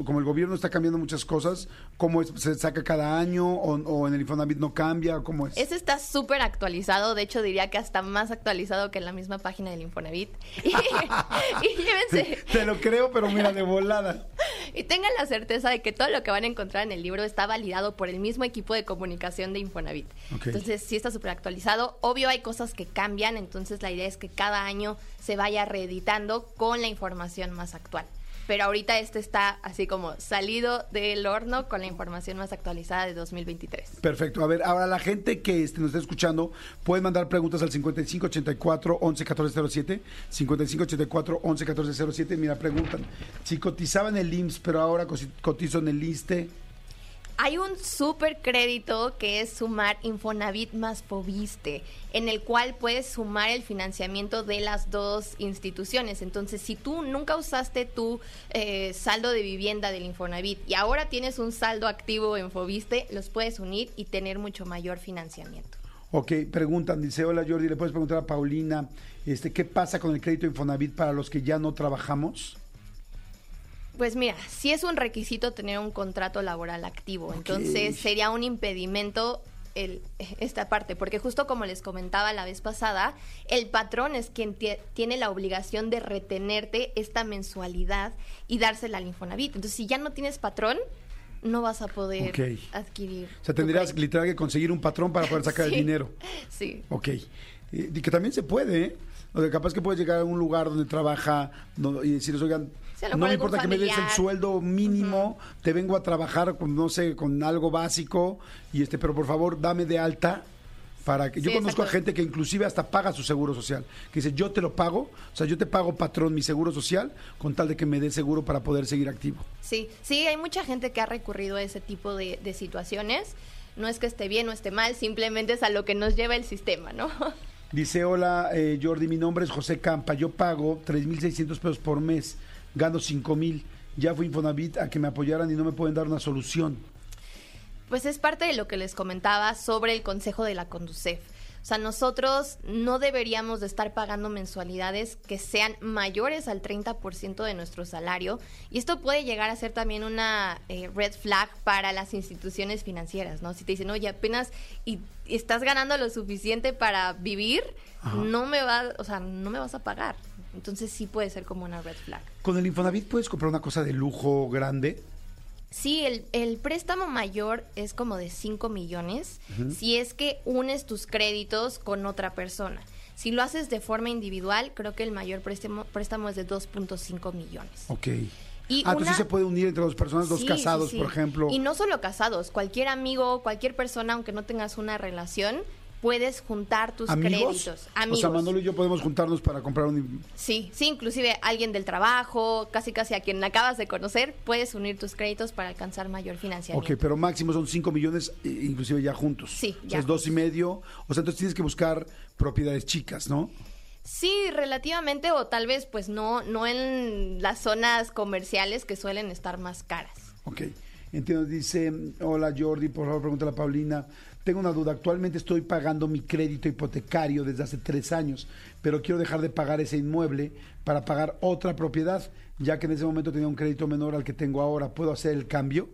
como el gobierno está cambiando muchas cosas, ¿cómo es? ¿Se saca cada año o, o en el Infonavit no cambia? ¿Cómo es? Ese está súper actualizado, de hecho diría que hasta más actualizado que en la misma página del Infonavit. Y, y llévense, Te lo creo, pero mira, de volada. y tengan la certeza de que todo lo que van a encontrar en el libro está validado por el mismo equipo de comunicación de Infonavit. Entonces sí está súper actualizado. Obvio hay cosas que cambian, entonces la idea es que cada año se vaya reeditando con la información más actual. Pero ahorita este está así como salido del horno con la información más actualizada de 2023. Perfecto. A ver, ahora la gente que este, nos está escuchando puede mandar preguntas al 5584 111407. 5584 111407. Mira, preguntan. Si cotizaba en el IMSS, pero ahora cotizo en el ISTE. Hay un super crédito que es sumar Infonavit más Fobiste, en el cual puedes sumar el financiamiento de las dos instituciones. Entonces, si tú nunca usaste tu eh, saldo de vivienda del Infonavit y ahora tienes un saldo activo en Fobiste, los puedes unir y tener mucho mayor financiamiento. Ok, preguntan, dice, hola Jordi, ¿le puedes preguntar a Paulina este, qué pasa con el crédito Infonavit para los que ya no trabajamos? Pues mira, sí es un requisito tener un contrato laboral activo, entonces sería un impedimento el- esta parte, porque justo como les comentaba la vez pasada, el patrón es quien tie- tiene la obligación de retenerte esta mensualidad y dársela al Infonavit. Entonces, si ya no tienes patrón, no vas a poder adquirir. O sea, tendrías literal que conseguir un patrón para poder sacar Sí. el dinero. Sí. Ok. Y que también se puede, ¿eh? O sea, capaz que puedes llegar a un lugar donde trabaja no- y decirles, oigan, no me importa que me des el sueldo mínimo, te vengo a trabajar con, no sé, con algo básico, y este, pero por favor, dame de alta para que... Yo conozco a gente que inclusive hasta paga su seguro social, que dice, yo te lo pago, o sea, yo te pago, patrón, mi seguro social, con tal de que me dé seguro para poder seguir activo. Sí, sí, hay mucha gente que ha recurrido a ese tipo de, de situaciones. No es que esté bien o esté mal, simplemente es a lo que nos lleva el sistema, ¿no? Dice, hola eh, Jordi, mi nombre es José Campa, yo pago 3.600 pesos por mes, gano 5.000, ya fui Infonavit a que me apoyaran y no me pueden dar una solución. Pues es parte de lo que les comentaba sobre el consejo de la Conducef. O sea, nosotros no deberíamos de estar pagando mensualidades que sean mayores al 30% de nuestro salario. Y esto puede llegar a ser también una eh, red flag para las instituciones financieras, ¿no? Si te dicen, oye, apenas y, y estás ganando lo suficiente para vivir, no me va, o sea, no me vas a pagar. Entonces sí puede ser como una red flag. ¿Con el Infonavit puedes comprar una cosa de lujo grande? Sí, el, el préstamo mayor es como de 5 millones si es que unes tus créditos con otra persona. Si lo haces de forma individual, creo que el mayor préstamo, préstamo es de 2.5 millones. Ok. Y ah, entonces una- se puede unir entre dos personas, dos Sí, casados, sí, sí. por ejemplo. Y no solo casados, cualquier amigo, cualquier persona, aunque no tengas una relación, puedes juntar tus ¿Amigos? créditos. Amigos. O sea, Manolo y yo podemos juntarnos para comprar un... Sí, sí, inclusive alguien del trabajo, casi casi a quien acabas de conocer, puedes unir tus créditos para alcanzar mayor financiamiento. Ok, pero máximo son 5 millones, inclusive ya juntos. Sí, O sea, ya es dos y medio. O sea, entonces tienes que buscar propiedades chicas, ¿no? Sí, relativamente, o tal vez pues no, no en las zonas comerciales que suelen estar más caras. Ok. Entiendo, dice, hola Jordi, por favor pregúntale a Paulina. Tengo una duda, actualmente estoy pagando mi crédito hipotecario desde hace tres años, pero quiero dejar de pagar ese inmueble para pagar otra propiedad, ya que en ese momento tenía un crédito menor al que tengo ahora. ¿Puedo hacer el cambio?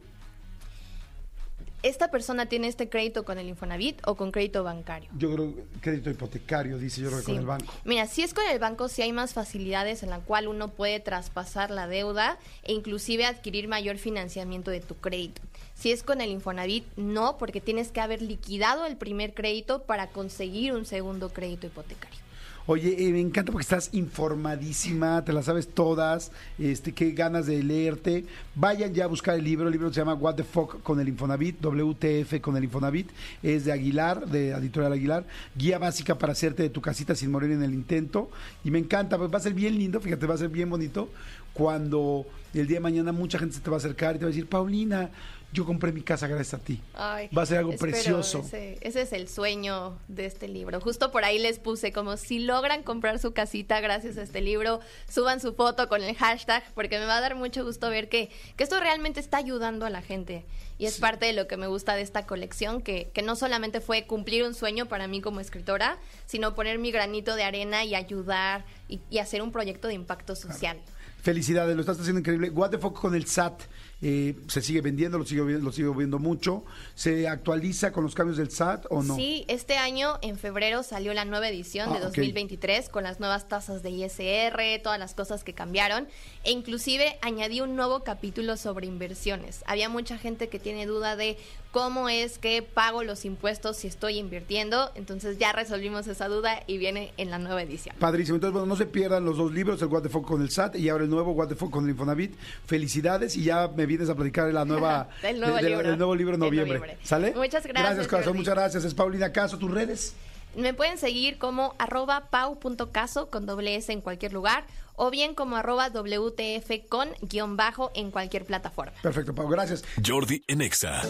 ¿Esta persona tiene este crédito con el Infonavit o con crédito bancario? Yo creo crédito hipotecario, dice yo creo que con el banco. Mira, si es con el banco, sí hay más facilidades en la cual uno puede traspasar la deuda e inclusive adquirir mayor financiamiento de tu crédito. Si es con el Infonavit, no, porque tienes que haber liquidado el primer crédito para conseguir un segundo crédito hipotecario. Oye, eh, me encanta porque estás informadísima, te las sabes todas, este, qué ganas de leerte. Vayan ya a buscar el libro, el libro se llama What the Fuck con el Infonavit, WTF con el Infonavit, es de Aguilar, de Editorial Aguilar, guía básica para hacerte de tu casita sin morir en el intento. Y me encanta, pues va a ser bien lindo, fíjate, va a ser bien bonito cuando el día de mañana mucha gente se te va a acercar y te va a decir, Paulina, yo compré mi casa gracias a ti. Ay, va a ser algo espero, precioso. Ese, ese es el sueño de este libro. Justo por ahí les puse como si logran comprar su casita gracias a este libro, suban su foto con el hashtag, porque me va a dar mucho gusto ver que, que esto realmente está ayudando a la gente. Y es parte de lo que me gusta de esta colección, que, que no solamente fue cumplir un sueño para mí como escritora, sino poner mi granito de arena y ayudar y, y hacer un proyecto de impacto social. Felicidades, lo estás haciendo increíble. What the fuck con el SAT eh, se sigue vendiendo, lo sigo, lo sigo viendo mucho. ¿Se actualiza con los cambios del SAT o no? Sí, este año en febrero salió la nueva edición Ah, de ok. 2023 con las nuevas tasas de ISR, todas las cosas que cambiaron e inclusive añadí un nuevo capítulo sobre inversiones. Había mucha gente que tiene duda de cómo es que pago los impuestos si estoy invirtiendo, entonces ya resolvimos esa duda y viene en la nueva edición. Padrísimo. Entonces, bueno, no se pierdan los dos libros, el What the fuck con el SAT y ahora el nuevo What the fuck con el Infonavit. Felicidades y ya me vienes a platicar de la nueva, Del nuevo de- de- libro. del nuevo libro en noviembre. noviembre. ¿Sale? Muchas gracias, Gracias, corazón. Jordi. Muchas gracias. Es Paulina Caso, tus redes. Me pueden seguir como arroba pau.caso con doble S en cualquier lugar o bien como arroba WTF con guion bajo en cualquier plataforma. Perfecto, Pau. Gracias. Jordi en Exa.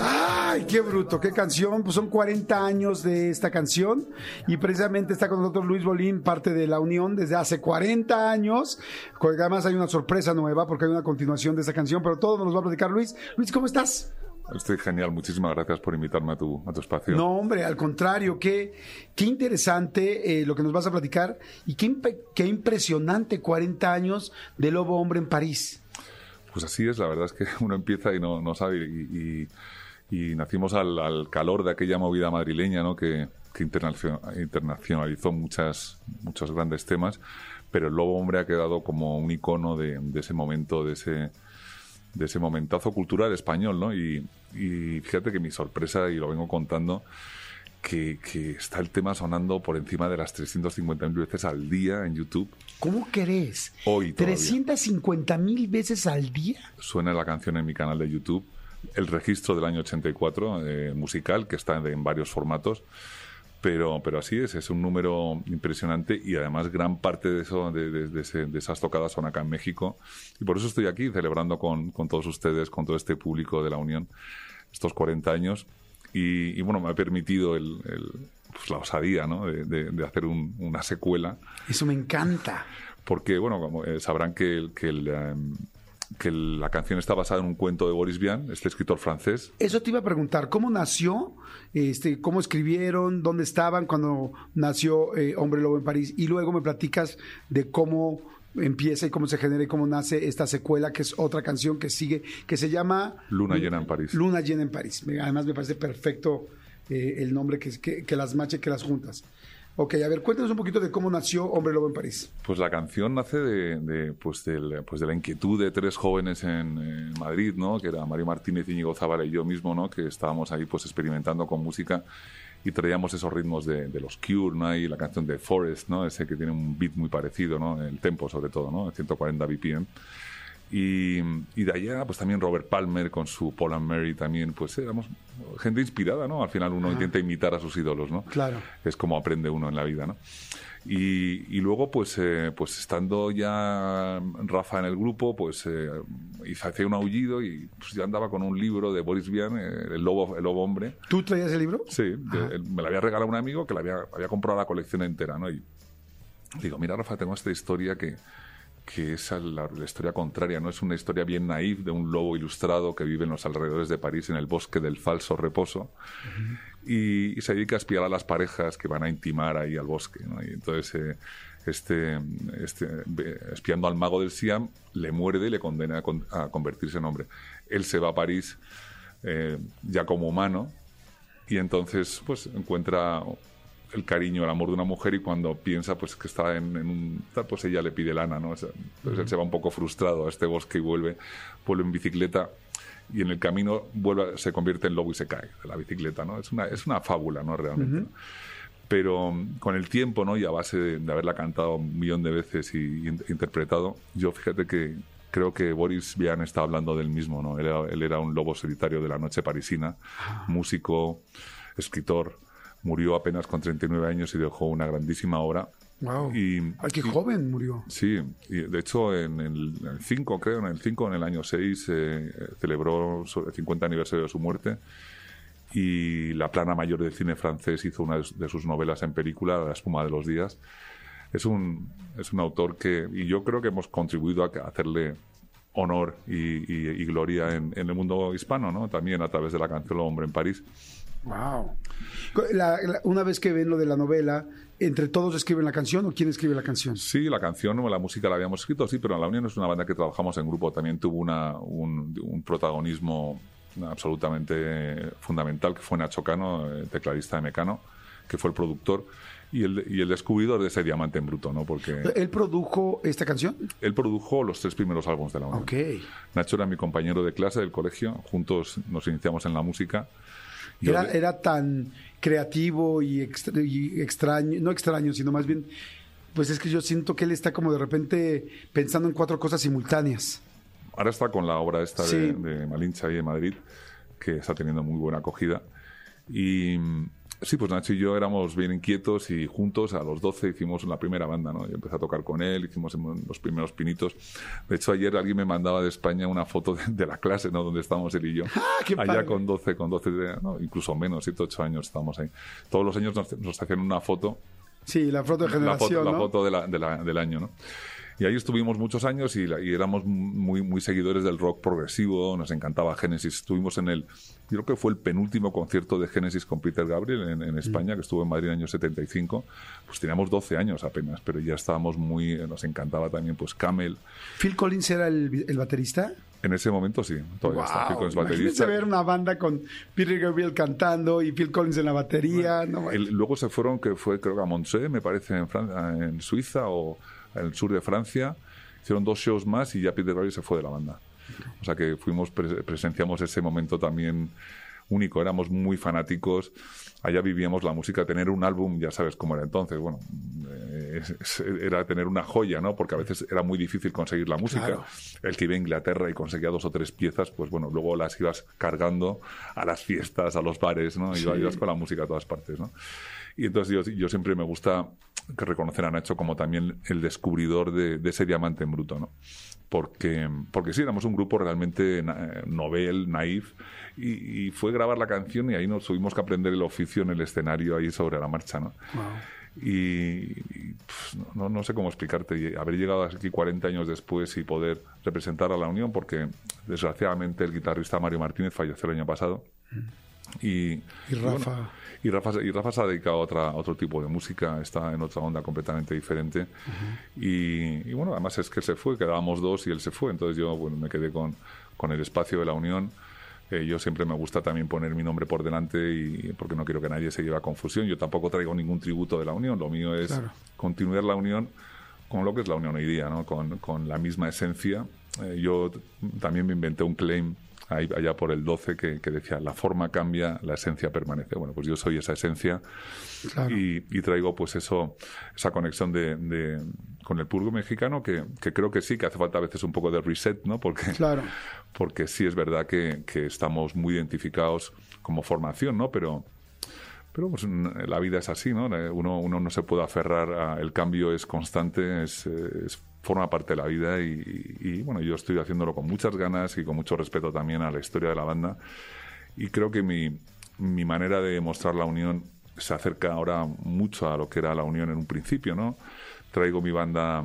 ¡Ay, qué bruto! ¡Qué canción! Pues son 40 años de esta canción y precisamente está con nosotros Luis Bolín, parte de la Unión desde hace 40 años. Además hay una sorpresa nueva porque hay una continuación de esta canción, pero todo nos lo va a platicar Luis. Luis, ¿cómo estás? Estoy genial, muchísimas gracias por invitarme a tu, a tu espacio. No, hombre, al contrario, qué, qué interesante eh, lo que nos vas a platicar y qué, qué impresionante 40 años de Lobo Hombre en París. Pues así es, la verdad es que uno empieza y no, sabe. Y, nacimos al, al calor de aquella movida madrileña, ¿no? Que, que internacio- internacionalizó muchas, muchos grandes temas, pero el Lobo Hombre ha quedado como un icono de, ese momento, de ese, de ese momentazo cultural español, ¿no? Y, fíjate que mi sorpresa, y lo vengo contando, que, que está el tema sonando por encima de las 350.000 veces al día en YouTube. ¿Cómo crees? Hoy todavía. 350 mil veces al día. suena la canción en mi canal de YouTube. El registro del año 84, eh, musical, que está en varios formatos. Pero, pero así es, es un número impresionante y además gran parte de, eso, de, de- de ese- de esas tocadas son acá en México. Y por eso estoy aquí celebrando con, con todos ustedes, con todo este público de la Unión, estos 40 años. Y, y bueno, me ha permitido el, el- pues, la osadía ¿no? de, de- de hacer un- una secuela Eso me encanta. porque bueno como eh, sabrán que, el- que, el, em, que la canción está basada en un cuento de Boris Vian, este escritor francés. Eso te iba a preguntar, ¿cómo nació? Este, ¿Cómo escribieron? ¿Dónde estaban cuando nació eh, Hombre Lobo en París? Y luego me platicas de cómo empieza y cómo se genera y cómo nace esta secuela, que es otra canción que sigue, que se llama Luna llena en París. Luna llena en París. Además me parece perfecto eh, el nombre que, que, que las mache, que las juntas. Ok, a ver, cuéntanos un poquito de cómo nació Hombre Lobo en París. Pues la canción nace de, de, pues del- pues de la inquietud de tres jóvenes en, en Madrid, ¿no? que era Mario Martínez, Íñigo Zabala y yo mismo, ¿no? que estábamos ahí pues experimentando con música y traíamos esos ritmos de, de los Cure, ¿no? Y la canción de Forest, ¿no? Ese que tiene un beat muy parecido, ¿no? El tempo, sobre todo, ¿no? 140 BPM. Y, y, de allá, pues también Robert Palmer con su Paul and Mary también, pues éramos gente inspirada, ¿no? Al final uno intenta imitar a sus ídolos, ¿no? Claro. Es como aprende uno en la vida, ¿no? Y, y luego, pues, eh, pues estando ya Rafa en el grupo, pues eh, hacía un aullido y pues, ya andaba con un libro de Boris Vian, eh, el, lobo, el lobo hombre. ¿Tú traías el libro? Sí, de, me lo había regalado un amigo que le había, había comprado la colección entera, ¿no? Y digo, mira, Rafa, tengo esta historia que que es la, historia contraria, no es una historia bien naif de un lobo ilustrado que vive en los alrededores de París en el bosque del falso reposo y, se dedica a espiar a las parejas que van a intimar ahí al bosque. ¿no? Y entonces eh, este, este, espiando al mago del Siam le muerde y le condena a, con, a convertirse en hombre. Él se va a París eh, ya como humano y entonces pues encuentra el cariño, el amor de una mujer y cuando piensa pues que está en, en un pues ella le pide lana, ¿no? Entonces uh -huh. él se va un poco frustrado a este bosque y vuelve, vuelve en bicicleta y en el camino vuelve, se convierte en lobo y se cae de la bicicleta, ¿no? Es una, es una fábula, ¿no? Realmente. Uh -huh. Pero con el tiempo, ¿no? Y a base de, de, haberla cantado un millón de veces y, y interpretado, yo fíjate que creo que Boris Vian está hablando del mismo, ¿no? Él era, él era un lobo solitario de la noche parisina, músico, escritor, murió apenas con 39 años y dejó una grandísima obra. Wow. Y, Ay, qué y, joven murió. Sí, y de hecho en el, 5, creo, en el 5, en el año 6, eh, celebró el 50 aniversario de su muerte y la plana mayor del cine francés hizo una de sus novelas en película, La espuma de los días. Es un, es un autor que, y yo creo que hemos contribuido a hacerle honor y, y, y gloria en, en, el mundo hispano, ¿no? También a través de la canción hombre en París. Wow. La, la, una vez que ven lo de la novela, ¿entre todos escriben la canción o quién escribe la canción? Sí, la canción o la música la habíamos escrito, sí, pero La Unión es una banda que trabajamos en grupo. También tuvo una, un, un protagonismo absolutamente fundamental, que fue Nacho Cano, tecladista de Mecano, que fue el productor y el, y el descubridor de ese diamante en bruto, ¿no? Porque ¿Él produjo esta canción? Él produjo los tres primeros álbumes de la Unión. Okay. Nacho era mi compañero de clase del colegio, juntos nos iniciamos en la música. Era, era, tan creativo y, extra, y, extraño, no extraño, sino más bien, pues es que yo siento que él está como de repente pensando en cuatro cosas simultáneas. Ahora está con la obra esta sí. de, de Malincha y de Madrid, que está teniendo muy buena acogida. Y Sí, pues Nacho y yo éramos bien inquietos y juntos a los 12 hicimos la primera banda, ¿no? Yo empecé a tocar con él, hicimos los primeros pinitos. De hecho, ayer alguien me mandaba de España una foto de, de la clase, ¿no? Donde estábamos él y yo. ¡Ah, qué Allá padre! con 12, con 12, no, incluso menos, 7, 8 años estábamos ahí. Todos los años nos, nos hacían una foto. Sí, la foto de generación, La foto, ¿no? la foto de la, de la, del año, ¿no? Y ahí estuvimos muchos años y, y, éramos muy, muy seguidores del rock progresivo, nos encantaba Genesis. Estuvimos en el, yo creo que fue el penúltimo concierto de Genesis con Peter Gabriel en, en España, mm. que estuvo en Madrid en el año 75. Pues teníamos 12 años apenas, pero ya estábamos muy, nos encantaba también pues Camel. ¿Phil Collins era el, el baterista? En ese momento sí, todavía wow, está Phil Collins baterista. ver una banda con Peter Gabriel cantando y Phil Collins en la batería. Bueno, no, el, luego se fueron, que fue creo que a Montreux, me parece, en, Francia, en Suiza o en el sur de Francia hicieron dos shows más y ya Peter Gabriel se fue de la banda. O sea que fuimos, presenciamos ese momento también único, éramos muy fanáticos, allá vivíamos la música, tener un álbum, ya sabes cómo era entonces, bueno, eh, era tener una joya, ¿no? Porque a veces era muy difícil conseguir la música. Claro. El que iba a Inglaterra y conseguía dos o tres piezas, pues bueno, luego las ibas cargando a las fiestas, a los bares, ¿no? Sí. Ibas con la música a todas partes, ¿no? Y entonces yo, yo siempre me gusta que reconocer a Nacho como también el descubridor de, de ese diamante en bruto, ¿no? Porque, porque sí, éramos un grupo realmente novel, naif, y, y, fue grabar la canción y ahí nos tuvimos que aprender el oficio en el escenario ahí sobre la marcha, ¿no? Wow. Y, y pues, no, no, sé cómo explicarte, haber llegado aquí 40 años después y poder representar a la Unión, porque desgraciadamente el guitarrista Mario Martínez falleció el año pasado. Y, y Rafa. Y bueno, y Rafa, y Rafa se ha dedicado a, otra, a, otro tipo de música, está en otra onda completamente diferente. Uh -huh. y, y, bueno, además es que se fue, quedábamos dos y él se fue, entonces yo bueno, me quedé con, con el espacio de la Unión. Eh, yo siempre me gusta también poner mi nombre por delante y porque no quiero que nadie se lleve a confusión. Yo tampoco traigo ningún tributo de la Unión, lo mío es claro. continuar la Unión con lo que es la Unión hoy día, ¿no? con, con la misma esencia. Eh, yo también me inventé un claim ahí, allá por el 12 que, que decía, la forma cambia, la esencia permanece. Bueno, pues yo soy esa esencia Claro. y, y traigo pues eso, esa conexión de, de- con el público mexicano que, que creo que sí, que hace falta a veces un poco de reset, ¿no? Porque, Claro. porque sí es verdad que, que estamos muy identificados como formación, ¿no? Pero, pero pues, la vida es así, ¿no? Eh, Uno, uno no se puede aferrar a... El cambio es constante, es, eh, es- forma parte de la vida y, bueno, yo estoy haciéndolo con muchas ganas y con mucho respeto también a la historia de la banda. Y creo que mi, mi manera de mostrar la unión se acerca ahora mucho a lo que era la unión en un principio, ¿no? Traigo mi banda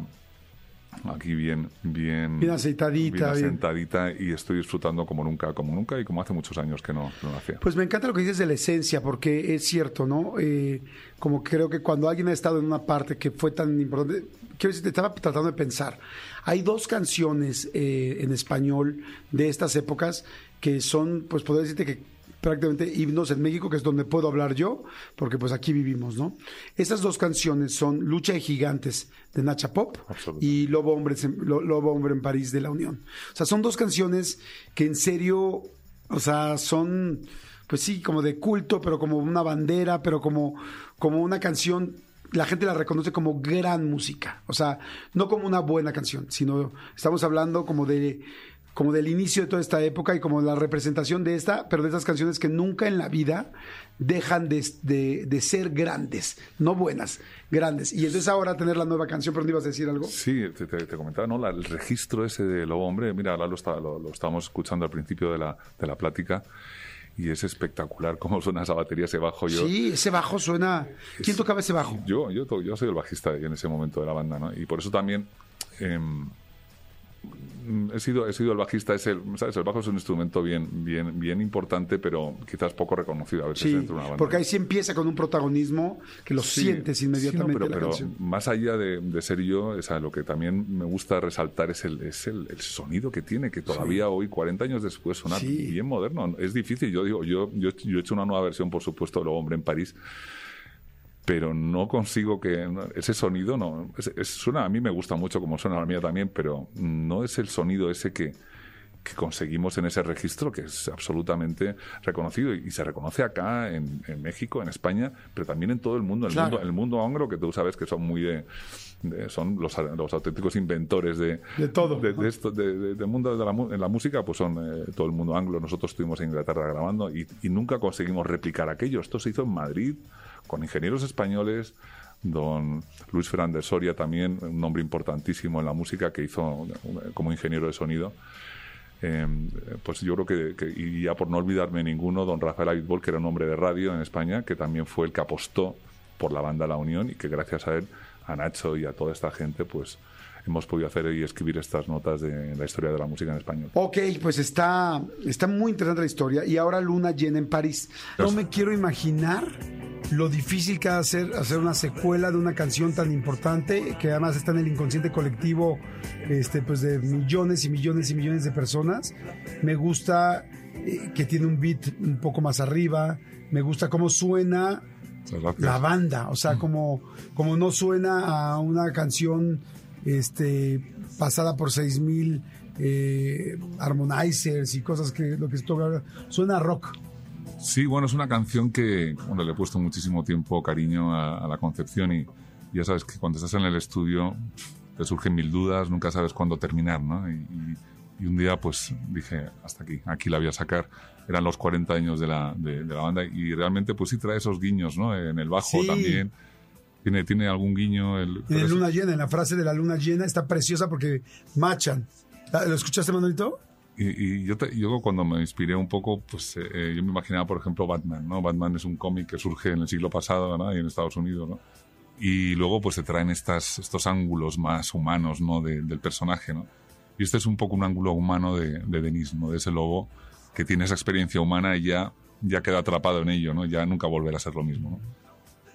aquí bien, bien, Bien aceitadita, bien bien. asentadita y estoy disfrutando como nunca, como nunca y como hace muchos años que no, no lo hacía. Pues me encanta lo que dices de la esencia, porque es cierto, ¿no? Eh, como creo que cuando alguien ha estado en una parte que fue tan importante, quiero decir, te estaba tratando de pensar. Hay dos canciones eh, en español de estas épocas que son, pues podría decirte que prácticamente himnos en México, que es donde puedo hablar yo, porque pues aquí vivimos, ¿no? Estas dos canciones son Lucha de Gigantes de Nacha Pop y Lobo Hombre, Lobo Hombre en París de la Unión. O sea, son dos canciones que en serio, o sea, son, pues sí, como de culto, pero como una bandera, pero como, como una canción, la gente la reconoce como gran música. O sea, no como una buena canción, sino estamos hablando como de como del inicio de toda esta época y como la representación de esta, pero de estas canciones que nunca en la vida dejan de, de- de ser grandes, no buenas, grandes. Y entonces ahora tener la nueva canción, pero ¿no ibas a decir algo? Sí, te, te- te comentaba, ¿no? La- el registro ese de Lobo Hombre, mira, ahora lo, está- lo, lo estábamos escuchando al principio de la, de la plática y es espectacular cómo suena esa batería, ese bajo. Yo, Sí, ese bajo suena. ¿Quién tocaba ese bajo? yo, yo, yo soy el bajista en ese momento de la banda, ¿no? Y por eso también mm, he sido he sido el bajista es el sabes el bajo es un instrumento bien bien bien importante pero quizás poco reconocido a veces Sí, dentro de una banda. porque ahí sí empieza con un protagonismo que lo Sí, sientes sí, no, inmediatamente pero, la pero más allá de, de ser yo, o sea, lo que también me gusta resaltar es el, es el, el sonido que tiene, que todavía hoy, 40 años después, suena bien moderno. Es difícil, yo digo, yo, yo, yo he hecho una nueva versión, por supuesto, de Lo Hombre en París, pero no consigo que ese sonido no es- es- suena a mí me gusta mucho como suena a la mía también pero no es el sonido ese que que conseguimos en ese registro que es absolutamente reconocido y, y se reconoce acá en, en México, en España, pero también en todo el mundo, el Claro. mundo, el mundo anglo que tú sabes que son muy de, de- son los, los auténticos inventores de, De todo. de, esto, del mundo de la, en la música, pues son eh, todo el mundo anglo. Nosotros estuvimos en Inglaterra grabando y, y nunca conseguimos replicar aquello. Esto se hizo en Madrid con ingenieros españoles. Don Luis Fernández Soria también, un nombre importantísimo en la música que hizo eh, como ingeniero de sonido. Eh, pues yo creo que, que- y ya por no olvidarme ninguno, don Rafael Abitbol, que era un hombre de radio en España, que también fue el que apostó por la banda La Unión y que gracias a él, a Nacho y a toda esta gente, pues hemos podido hacer y escribir estas notas de la historia de la música en español. Ok, pues está, está muy interesante la historia. Y ahora Luna llena en París. No me quiero imaginar lo difícil que va a ser hacer una secuela de una canción tan importante que además está en el inconsciente colectivo este, pues de millones y millones y millones de personas. Me gusta eh, que tiene un beat un poco más arriba. Me gusta cómo suena la banda, o sea, como, como no suena a una canción este, pasada por 6000 eh, harmonizers y cosas que lo que toca, suena a rock. Sí, bueno, es una canción que bueno, le he puesto muchísimo tiempo, cariño a, a la concepción y ya sabes que cuando estás en el estudio te surgen mil dudas, nunca sabes cuándo terminar, ¿no? Y, y- y un día pues dije, hasta aquí, aquí la voy a sacar. Eran los 40 años de la, de, de la banda y realmente pues sí trae esos guiños, ¿no? En el bajo Sí. también. Tiene, tiene algún guiño. El, En luna llena, en la frase de la luna llena está preciosa porque machan. ¿Lo escuchaste, Manuelito? Y, y yo, te- yo cuando me inspiré un poco, pues eh, eh, yo me imaginaba, por ejemplo, Batman, ¿no? Batman es un cómic que surge en el siglo pasado, ¿no? Y en Estados Unidos, ¿no? Y luego pues se traen estas, estos ángulos más humanos, ¿no? De- del personaje, ¿no? Y este es un poco un ángulo humano de, de Denis, ¿no? De ese lobo que tiene esa experiencia humana y ya, ya queda atrapado en ello, ¿no? Ya nunca volverá a ser lo mismo, ¿no?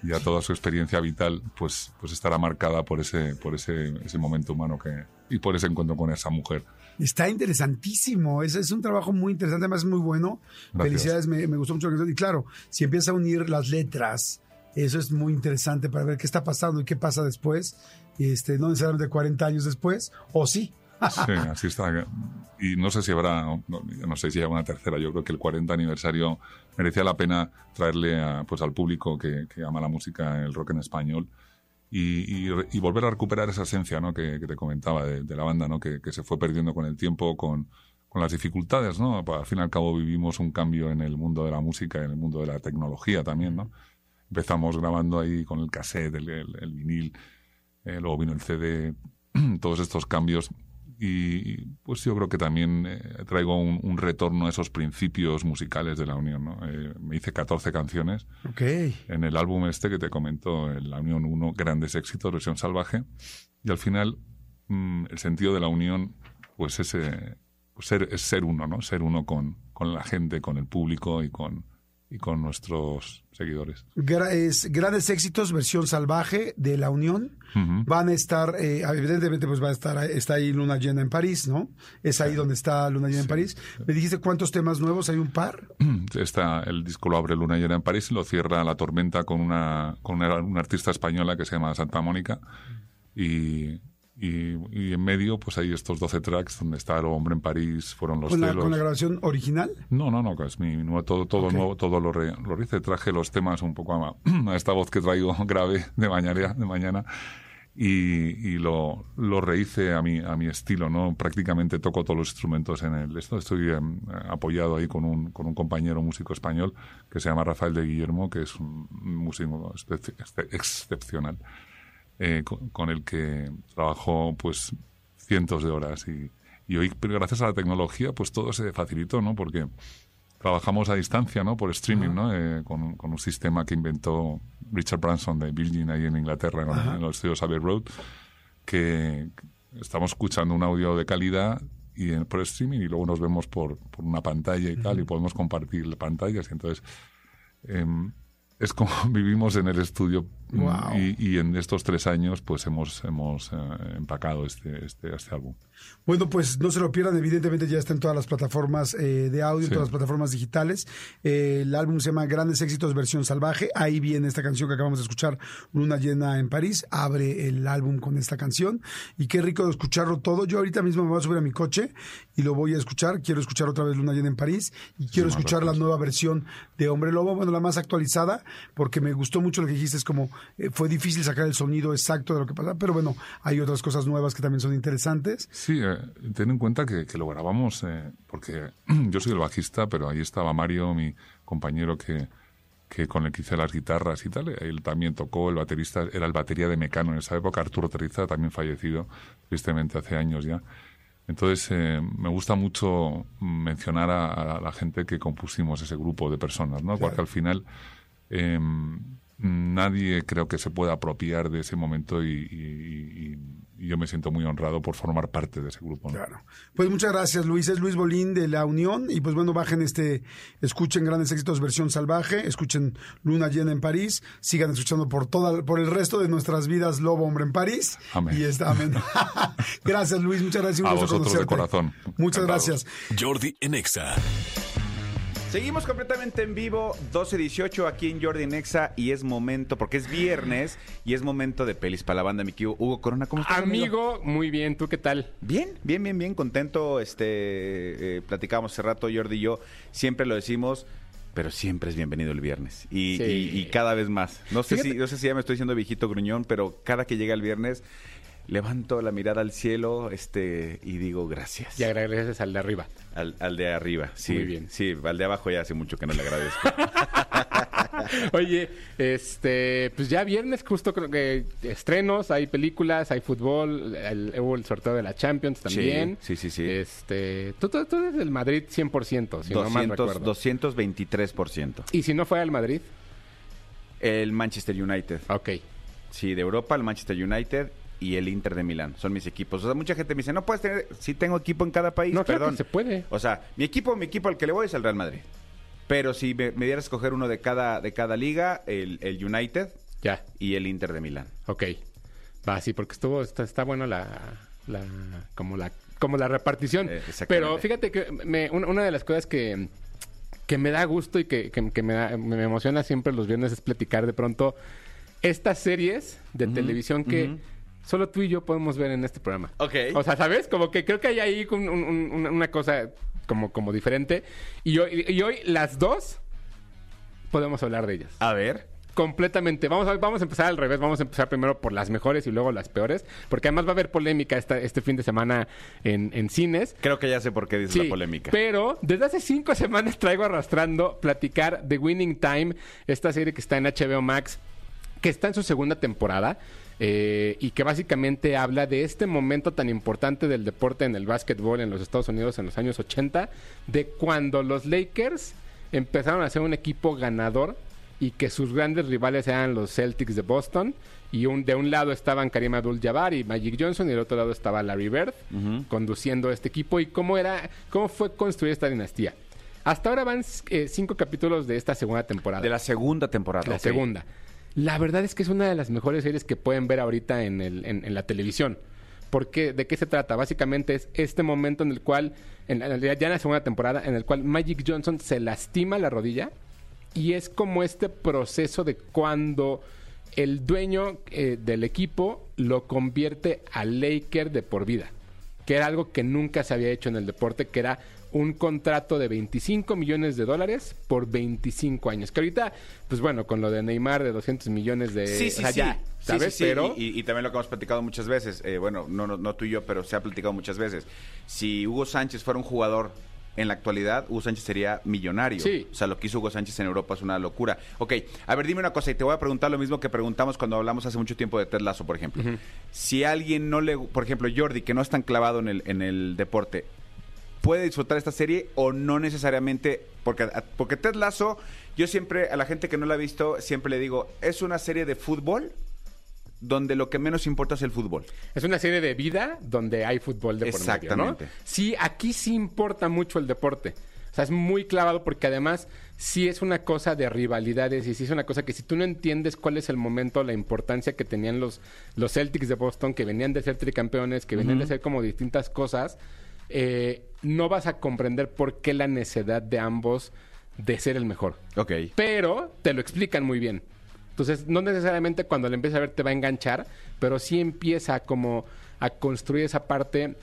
Ya toda su experiencia vital pues, pues estará marcada por ese, por ese, ese momento humano que, y por ese encuentro con esa mujer. Está interesantísimo. Ese es un trabajo muy interesante, además es muy bueno. Gracias. Felicidades, me, me gustó mucho. Y claro, si empieza a unir las letras, eso es muy interesante para ver qué está pasando y qué pasa después. Este, no necesariamente 40 años después, o sí, Sí, así está. Y no sé si habrá, no, no sé si hay una tercera. Yo creo que el 40 aniversario merecía la pena traerle a, pues, al público que, que ama la música, el rock en español, y, y, y volver a recuperar esa esencia ¿no? que, que te comentaba de, de la banda, ¿no? que, que se fue perdiendo con el tiempo, con, con las dificultades. ¿no? Al fin y al cabo vivimos un cambio en el mundo de la música, en el mundo de la tecnología también. ¿no? Empezamos grabando ahí con el cassette, el, el, el vinil, eh, luego vino el CD, todos estos cambios y pues yo creo que también eh, traigo un, un, retorno a esos principios musicales de la Unión. ¿no? Eh, me hice 14 canciones en el álbum este que te comento, en la Unión 1, Grandes Éxitos, versión salvaje, y al final mmm, el sentido de la unión pues es, eh, pues ser, es ser uno, ¿no? ser uno con, con la gente, con el público y con, y con nuestros seguidores. Gra es, grandes éxitos, versión salvaje de La Unión. Uh -huh. Van a estar, eh, evidentemente, pues va a estar, está ahí Luna Llena en París, ¿no? Es ahí sí. donde está Luna Llena sí. en París. ¿Me dijiste cuántos temas nuevos? ¿Hay un par? Está, el disco lo abre Luna Llena en París y lo cierra La Tormenta con una, con una, una artista española que se llama Santa Mónica. Y, y, y, en medio, pues hay estos 12 tracks donde está El Hombre en París, fueron los ¿Con la, celos. ¿Con la grabación original? No, no, no, es mi nuevo, todo, todo okay. nuevo, todo lo, re, lo hice, traje los temas un poco a, a, esta voz que traigo grave de mañana, de mañana y, y lo, lo rehice a mi, a mi estilo, ¿no? Prácticamente toco todos los instrumentos en el... Esto estoy eh, apoyado ahí con un, con un compañero músico español que se llama Rafael de Guillermo, que es un músico excepcional eh, con, con, el que trabajó pues cientos de horas. Y, y, hoy gracias a la tecnología pues todo se facilitó no porque trabajamos a distancia no por streaming no eh, con, con, un sistema que inventó Richard Branson de Virgin ahí en Inglaterra en, en los estudios Abbey Road que estamos escuchando un audio de calidad y en, por streaming y luego nos vemos por, por una pantalla y tal y podemos compartir pantallas. Y entonces eh, es como vivimos en el estudio wow. y, y, en estos tres años pues hemos, hemos eh, empacado este, este, este, álbum. Bueno, pues no se lo pierdan, evidentemente ya está en todas las plataformas eh, de audio, sí. en todas las plataformas digitales. Eh, el álbum se llama Grandes Éxitos versión salvaje, ahí viene esta canción que acabamos de escuchar, Luna Llena en París, abre el álbum con esta canción y qué rico de escucharlo todo. Yo ahorita mismo me voy a subir a mi coche y lo voy a escuchar, quiero escuchar otra vez Luna Llena en París y quiero sí, escuchar la nueva versión de Hombre Lobo, bueno, la más actualizada, porque me gustó mucho lo que dijiste, es como eh, fue difícil sacar el sonido exacto de lo que pasa, pero bueno, hay otras cosas nuevas que también son interesantes. Sí, eh, ten en cuenta que, que lo grabamos, eh, porque yo soy el bajista, pero ahí estaba Mario, mi compañero que, que con el que hice las guitarras y tal, él también tocó, el baterista era el batería de Mecano en esa época, Arturo Terriza, también fallecido, tristemente hace años ya. Entonces, eh, me gusta mucho mencionar a, a, la gente que compusimos ese grupo de personas, ¿no? Claro. Porque al final eh, nadie creo que se pueda apropiar de ese momento y, y, y, yo me siento muy honrado por formar parte de ese grupo. ¿no? Claro. Pues muchas gracias, Luis. Es Luis Bolín de La Unión. Y pues bueno, bajen este, escuchen Grandes Éxitos versión salvaje, escuchen Luna Llena en París, sigan escuchando por toda, por el resto de nuestras vidas Lobo Hombre en París. Amén. Y está, amén. gracias, Luis. Muchas gracias. Un A vosotros conocerte. de corazón. Muchas Encantado. gracias. Jordi Enexa. Seguimos completamente en vivo, 12.18 aquí en Jordi Nexa y es momento, porque es viernes y es momento de pelis para la banda, mi tío Hugo Corona. ¿Cómo estás, amigo? amigo? Muy bien, ¿tú qué tal? Bien, bien, bien, bien, contento. Este, eh, platicábamos hace rato, Jordi y yo, siempre lo decimos, pero siempre es bienvenido el viernes y, sí. y, y cada vez más. No sé, si, no sé si ya me estoy diciendo viejito gruñón, pero cada que llega el viernes levanto la mirada al cielo este y digo gracias. Y agradeces al de arriba. Al, al, de arriba, sí. Muy bien. Sí, al de abajo ya hace mucho que no le agradezco. Oye, este, pues ya viernes justo creo que estrenos, hay películas, hay fútbol, el, hubo el sorteo de la Champions también. Sí, sí, sí. sí. Este, tú, tú, tú eres del Madrid 100%, si 200, no mal recuerdo. 223%. ¿Y si no fue al Madrid? El Manchester United. Ok. Sí, de Europa, el Manchester United y el Inter de Milán. Son mis equipos. O sea, mucha gente me dice, no puedes tener, sí tengo equipo en cada país, no, perdón. Claro se puede. O sea, mi equipo, mi equipo al que le voy es el Real Madrid. Pero si me, me diera a escoger uno de cada, de cada liga, el, el, United ya. y el Inter de Milán. Ok. Va, sí, porque estuvo, está, está bueno la, la, como la, como la repartición. Eh, Pero fíjate que me, una, una de las cosas que, que me da gusto y que, que, que me, da, me emociona siempre los viernes es platicar de pronto estas series de uh -huh, televisión que uh -huh. Solo tú y yo podemos ver en este programa. Ok. O sea, ¿sabes? Como que creo que hay ahí un- un- un- una cosa como, como diferente. Y hoy, y hoy las dos podemos hablar de ellas. A ver. Completamente. Vamos a, vamos a empezar al revés. Vamos a empezar primero por las mejores y luego las peores. Porque además va a haber polémica esta, este fin de semana en, en cines. Creo que ya sé por qué dices Sí, la polémica. Pero desde hace cinco semanas traigo arrastrando platicar The Winning Time, esta serie que está en HBO Max, que está en su segunda temporada. Eh, y que básicamente habla de este momento tan importante del deporte en el básquetbol en los Estados Unidos en los años 80, de cuando los Lakers empezaron a ser un equipo ganador y que sus grandes rivales eran los Celtics de Boston. Y un, de un lado estaban Karim Abdul-Jabbar y Magic Johnson, y del otro lado estaba Larry Bird conduciendo este equipo. ¿Y cómo, era, cómo fue construir esta dinastía? Hasta ahora van eh, cinco capítulos de esta segunda temporada. De la segunda temporada. La segunda. La verdad es que es una de las mejores series que pueden ver ahorita en, el- en- la televisión. ¿Por qué? ¿De qué se trata? Básicamente es este momento en el cual, ya en la segunda temporada, en el cual Magic Johnson se lastima la rodilla y es como este proceso de cuando el dueño eh, del equipo lo convierte a Laker de por vida, que era algo que nunca se había hecho en el deporte, que era un contrato de 25 millones de dólares por 25 años. Que ahorita, pues bueno, con lo de Neymar de 200 millones de... Sí, sí, o sea, sí. ya, ¿sabes? Pero... Y, también lo que hemos platicado muchas veces. eh, bueno, no, no, no tú y yo, pero se ha platicado muchas veces. Si Hugo Sánchez fuera un jugador en la actualidad, Hugo Sánchez sería millonario. Sí. O sea, lo que hizo Hugo Sánchez en Europa es una locura. Ok, a ver, dime una cosa y te voy a preguntar lo mismo que preguntamos cuando hablamos hace mucho tiempo de Ted Lasso, por ejemplo. Si alguien no le... Por ejemplo, Jordi, que no es tan clavado en el, en el deporte, puede disfrutar esta serie o no necesariamente porque porque Ted Lasso yo siempre a la gente que no la ha visto siempre le digo es una serie de fútbol donde lo que menos importa es el fútbol Es una serie de vida donde hay fútbol de por medio, ¿no? Exactamente. Sí, aquí sí importa mucho el deporte. O sea, es muy clavado porque además sí es una cosa de rivalidades y sí es una cosa que si tú no entiendes cuál es el momento, la importancia que tenían los, los Celtics de Boston, que venían de ser tricampeones, que venían de ser como distintas cosas, eh, no vas a comprender por qué la necesidad de ambos de ser el mejor ok pero te lo explican muy bien. Entonces, no necesariamente cuando lo empieces a ver te va a enganchar, pero sí empieza como a construir esa parte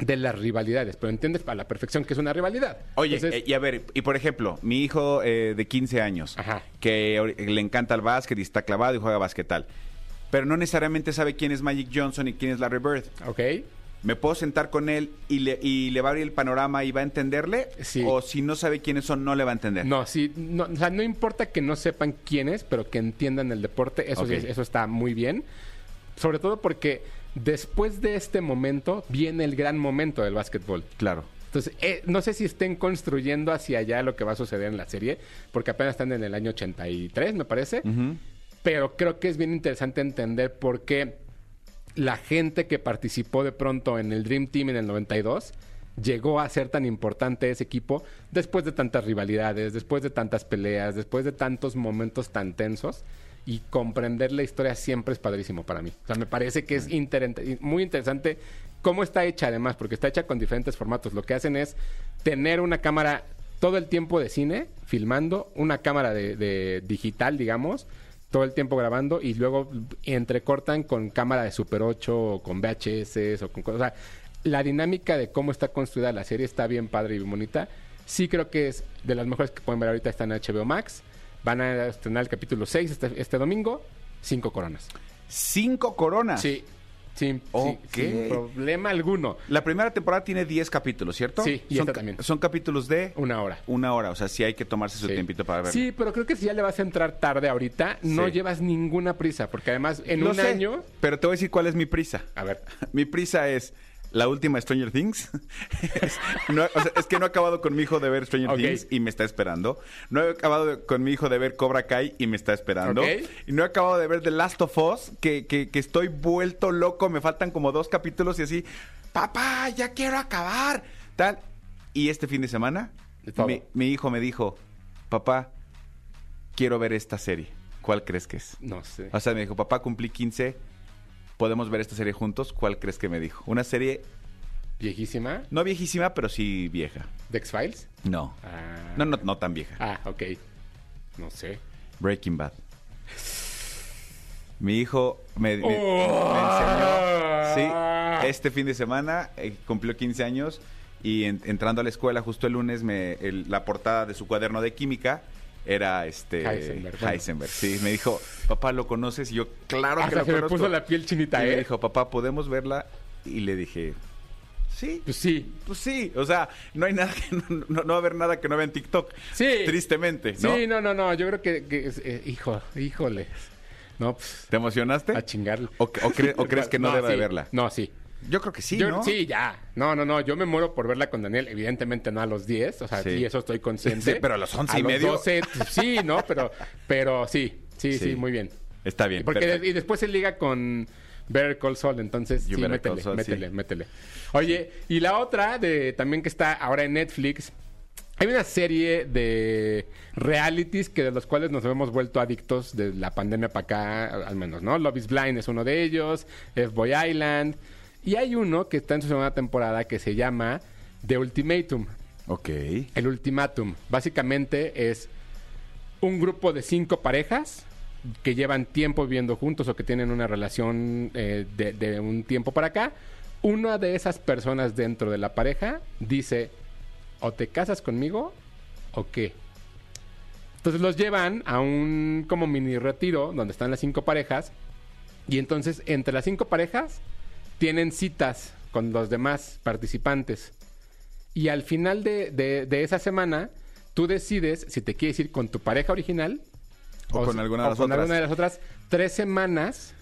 de las rivalidades. Pero entiendes a la perfección que es una rivalidad. Oye, Entonces, eh, y a ver, y por ejemplo, mi hijo eh, de 15 años, Ajá. que le encanta el básquet y está clavado y juega basquetal, pero no necesariamente sabe quién es Magic Johnson y quién es Larry Bird. ok. ¿Me puedo sentar con él y le, y le va a abrir el panorama y va a entenderle? Sí. ¿O si no sabe quiénes son, no le va a entender? No, sí, no, o sea, no importa que no sepan quién es, pero que entiendan el deporte, eso, sí- eso está muy bien. Sobre todo porque después de este momento viene el gran momento del básquetbol. Claro. Entonces, eh, no sé si estén construyendo hacia allá lo que va a suceder en la serie, porque apenas están en el año 83, me parece. Pero creo que es bien interesante entender por qué la gente que participó de pronto en el Dream Team en el 92 llegó a ser tan importante ese equipo después de tantas rivalidades, después de tantas peleas, después de tantos momentos tan tensos. Y comprender la historia siempre es padrísimo para mí. O sea, me parece que es inter- muy interesante cómo está hecha además, porque está hecha con diferentes formatos. Lo que hacen es tener una cámara todo el tiempo de cine, filmando, una cámara de, de digital, digamos, todo el tiempo grabando y luego entrecortan con cámara de Super 8 o con VHS o con cosas. O sea, la dinámica de cómo está construida la serie está bien padre y bien bonita. Sí creo que es de las mejores que pueden ver ahorita. Está en HBO Max. Van a estrenar el capítulo 6 este, este domingo. Cinco coronas. Cinco coronas. Sí. Sin, Ok. sin, sin problema alguno. La primera temporada tiene 10 capítulos, ¿cierto? Sí, y son, esta también. Son capítulos de Una hora. una hora. O sea, sí hay que tomarse su Sí. tiempito para verlo. Sí, pero creo que si ya le vas a entrar tarde ahorita, no Sí. llevas ninguna prisa, porque además en Lo un sé, año... Pero te voy a decir cuál es mi prisa. A ver, Mi prisa es la última Stranger Things. es, no- o sea, es que no he acabado con mi hijo de ver Stranger. Things y me está esperando. No he acabado de- con mi hijo de ver Cobra Kai y me está esperando. Y no he acabado de ver The Last of Us, que, que- que estoy vuelto loco. Me faltan como dos capítulos y así, papá, ya quiero acabar. Tal. Y este fin de semana, mi, mi hijo me dijo, papá, quiero ver esta serie. ¿Cuál crees que es? no sé. O sea, me dijo, papá, cumplí 15, podemos ver esta serie juntos. ¿Cuál crees que me dijo? Una serie Viejísima. no viejísima, pero sí vieja. ¿The X-Files? No. Ah, No, no, no tan vieja. Ah, ok. No sé. Breaking Bad. Mi hijo me, me- Oh. me enseñó Ah. este fin de semana eh, cumplió 15 años y en- entrando a la escuela justo el lunes me, el- la portada de su cuaderno de química era este Heisenberg, bueno. Heisenberg. Sí, me dijo, papá, ¿lo conoces? Y yo, claro que lo se me puso la piel chinita, y ¿eh? me dijo, papá, ¿podemos verla? Y le dije, sí. Pues sí. Pues sí, o sea, no hay nada que no, no- no va a haber nada que no vea en TikTok. Sí. Tristemente, ¿no? Sí, no, no, no. Yo creo que, que eh, hijo, híjole. No, pues, ¿Te emocionaste? a chingarle. ¿O, o cre- o crees que no, deba sí. de verla? No, sí. Yo creo que sí, Yo- ¿no? Sí, ya. No, no, no. Yo me muero por verla con Daniel. Evidentemente no a los 10. O sea, Sí. sí, eso estoy consciente. Sí, pero a los 11 y los medio. 12, sí, ¿no? Pero, pero sí. Sí, sí, Sí. muy bien. Está bien. Porque de- y después se liga con Better Call Saul, entonces sí, métele, Saul, métele, métele. Oye, y la otra de también que está ahora en Netflix, hay una serie de realities que de los cuales nos hemos vuelto adictos de la pandemia para acá, al menos, ¿no? Love is Blind es uno de ellos, F-Boy Island, y hay uno que está en su segunda temporada que se llama The Ultimatum. Ok. El ultimátum. Básicamente es un grupo de cinco parejas que llevan tiempo viviendo juntos o que tienen una relación eh, de, de un tiempo para acá. Una de esas personas dentro de la pareja dice, o te casas conmigo o qué. Entonces los llevan a un como mini retiro donde están las cinco parejas y entonces entre las cinco parejas tienen citas con los demás participantes. Y al final de, de- de esa semana, tú decides si te quieres ir con tu pareja original O con alguna de las con otras. alguna de las otras tres semanas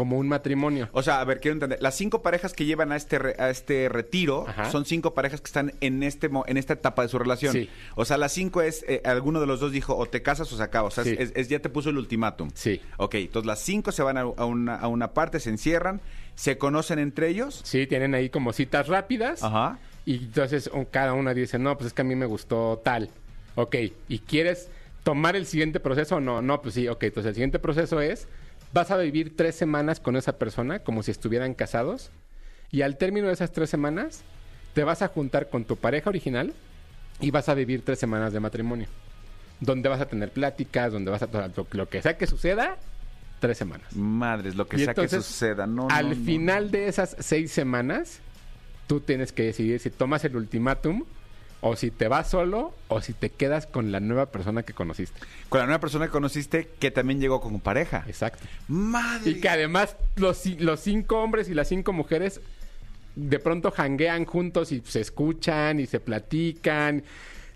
como un matrimonio. O sea, a ver, quiero entender. Las cinco parejas que llevan a este, re- a este retiro Ajá. son cinco parejas que están en este mo- en esta etapa de su relación. Sí. O sea, las cinco es, eh, alguno de los dos dijo, o te casas o se acaba. O sea, Sí. es, es- ya te puso el ultimátum. Sí. Ok, entonces las cinco se van a, a una, a una parte, se encierran, se conocen entre ellos. Sí, tienen ahí como citas rápidas. Ajá. Y entonces cada una dice, no, pues es que a mí me gustó tal. Ok, ¿y quieres tomar el siguiente proceso o no? No, pues sí, ok. Entonces el siguiente proceso es, vas a vivir tres semanas con esa persona como si estuvieran casados. Y al término de esas tres semanas, te vas a juntar con tu pareja original y vas a vivir tres semanas de matrimonio. Donde vas a tener pláticas, donde vas a... Lo, lo que sea que suceda, tres semanas. Madres, lo que Y sea que suceda. No, no, al no. final de esas seis semanas, tú tienes que decidir si tomas el ultimátum o si te vas solo o si te quedas con la nueva persona que conociste. Con la nueva persona que conociste que también llegó con pareja. Exacto. Madre. Y que además los, ci- los cinco hombres y las cinco mujeres de pronto janguean juntos y se escuchan y se platican.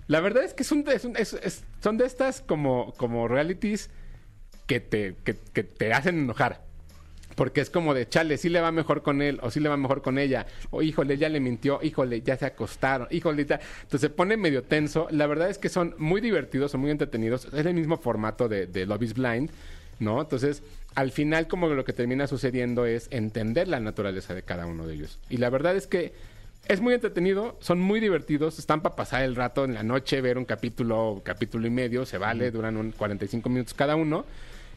La verdad es que es- es- son de estas como, como realities que te, que, que te hacen enojar. Porque es como de, chale, sí le va mejor con él, o sí le va mejor con ella, o híjole, ya le mintió, híjole, ya se acostaron, híjole, ya. Entonces se pone medio tenso. La verdad es que son muy divertidos, son muy entretenidos. Es el mismo formato de, de Love is Blind, ¿no? Entonces, al final, como lo que termina sucediendo es entender la naturaleza de cada uno de ellos. Y la verdad es que es muy entretenido, son muy divertidos, están para pasar el rato en la noche, ver un capítulo, capítulo y medio, se vale, duran un 45 minutos cada uno.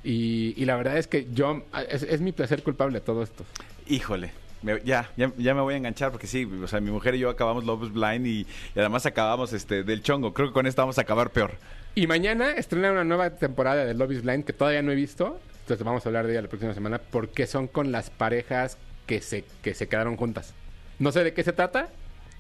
Y, y la verdad es que yo, es, es mi placer culpable todo esto. Híjole. me- ya, ya, ya me voy a enganchar porque sí, o sea, mi mujer y yo acabamos Love is Blind y, y además acabamos este del chongo. Creo que con esto vamos a acabar peor. Y mañana estrena una nueva temporada de Love is Blind que todavía no he visto. Entonces vamos a hablar de ella la próxima semana porque son con las parejas que se, que se quedaron juntas. No sé de qué se trata,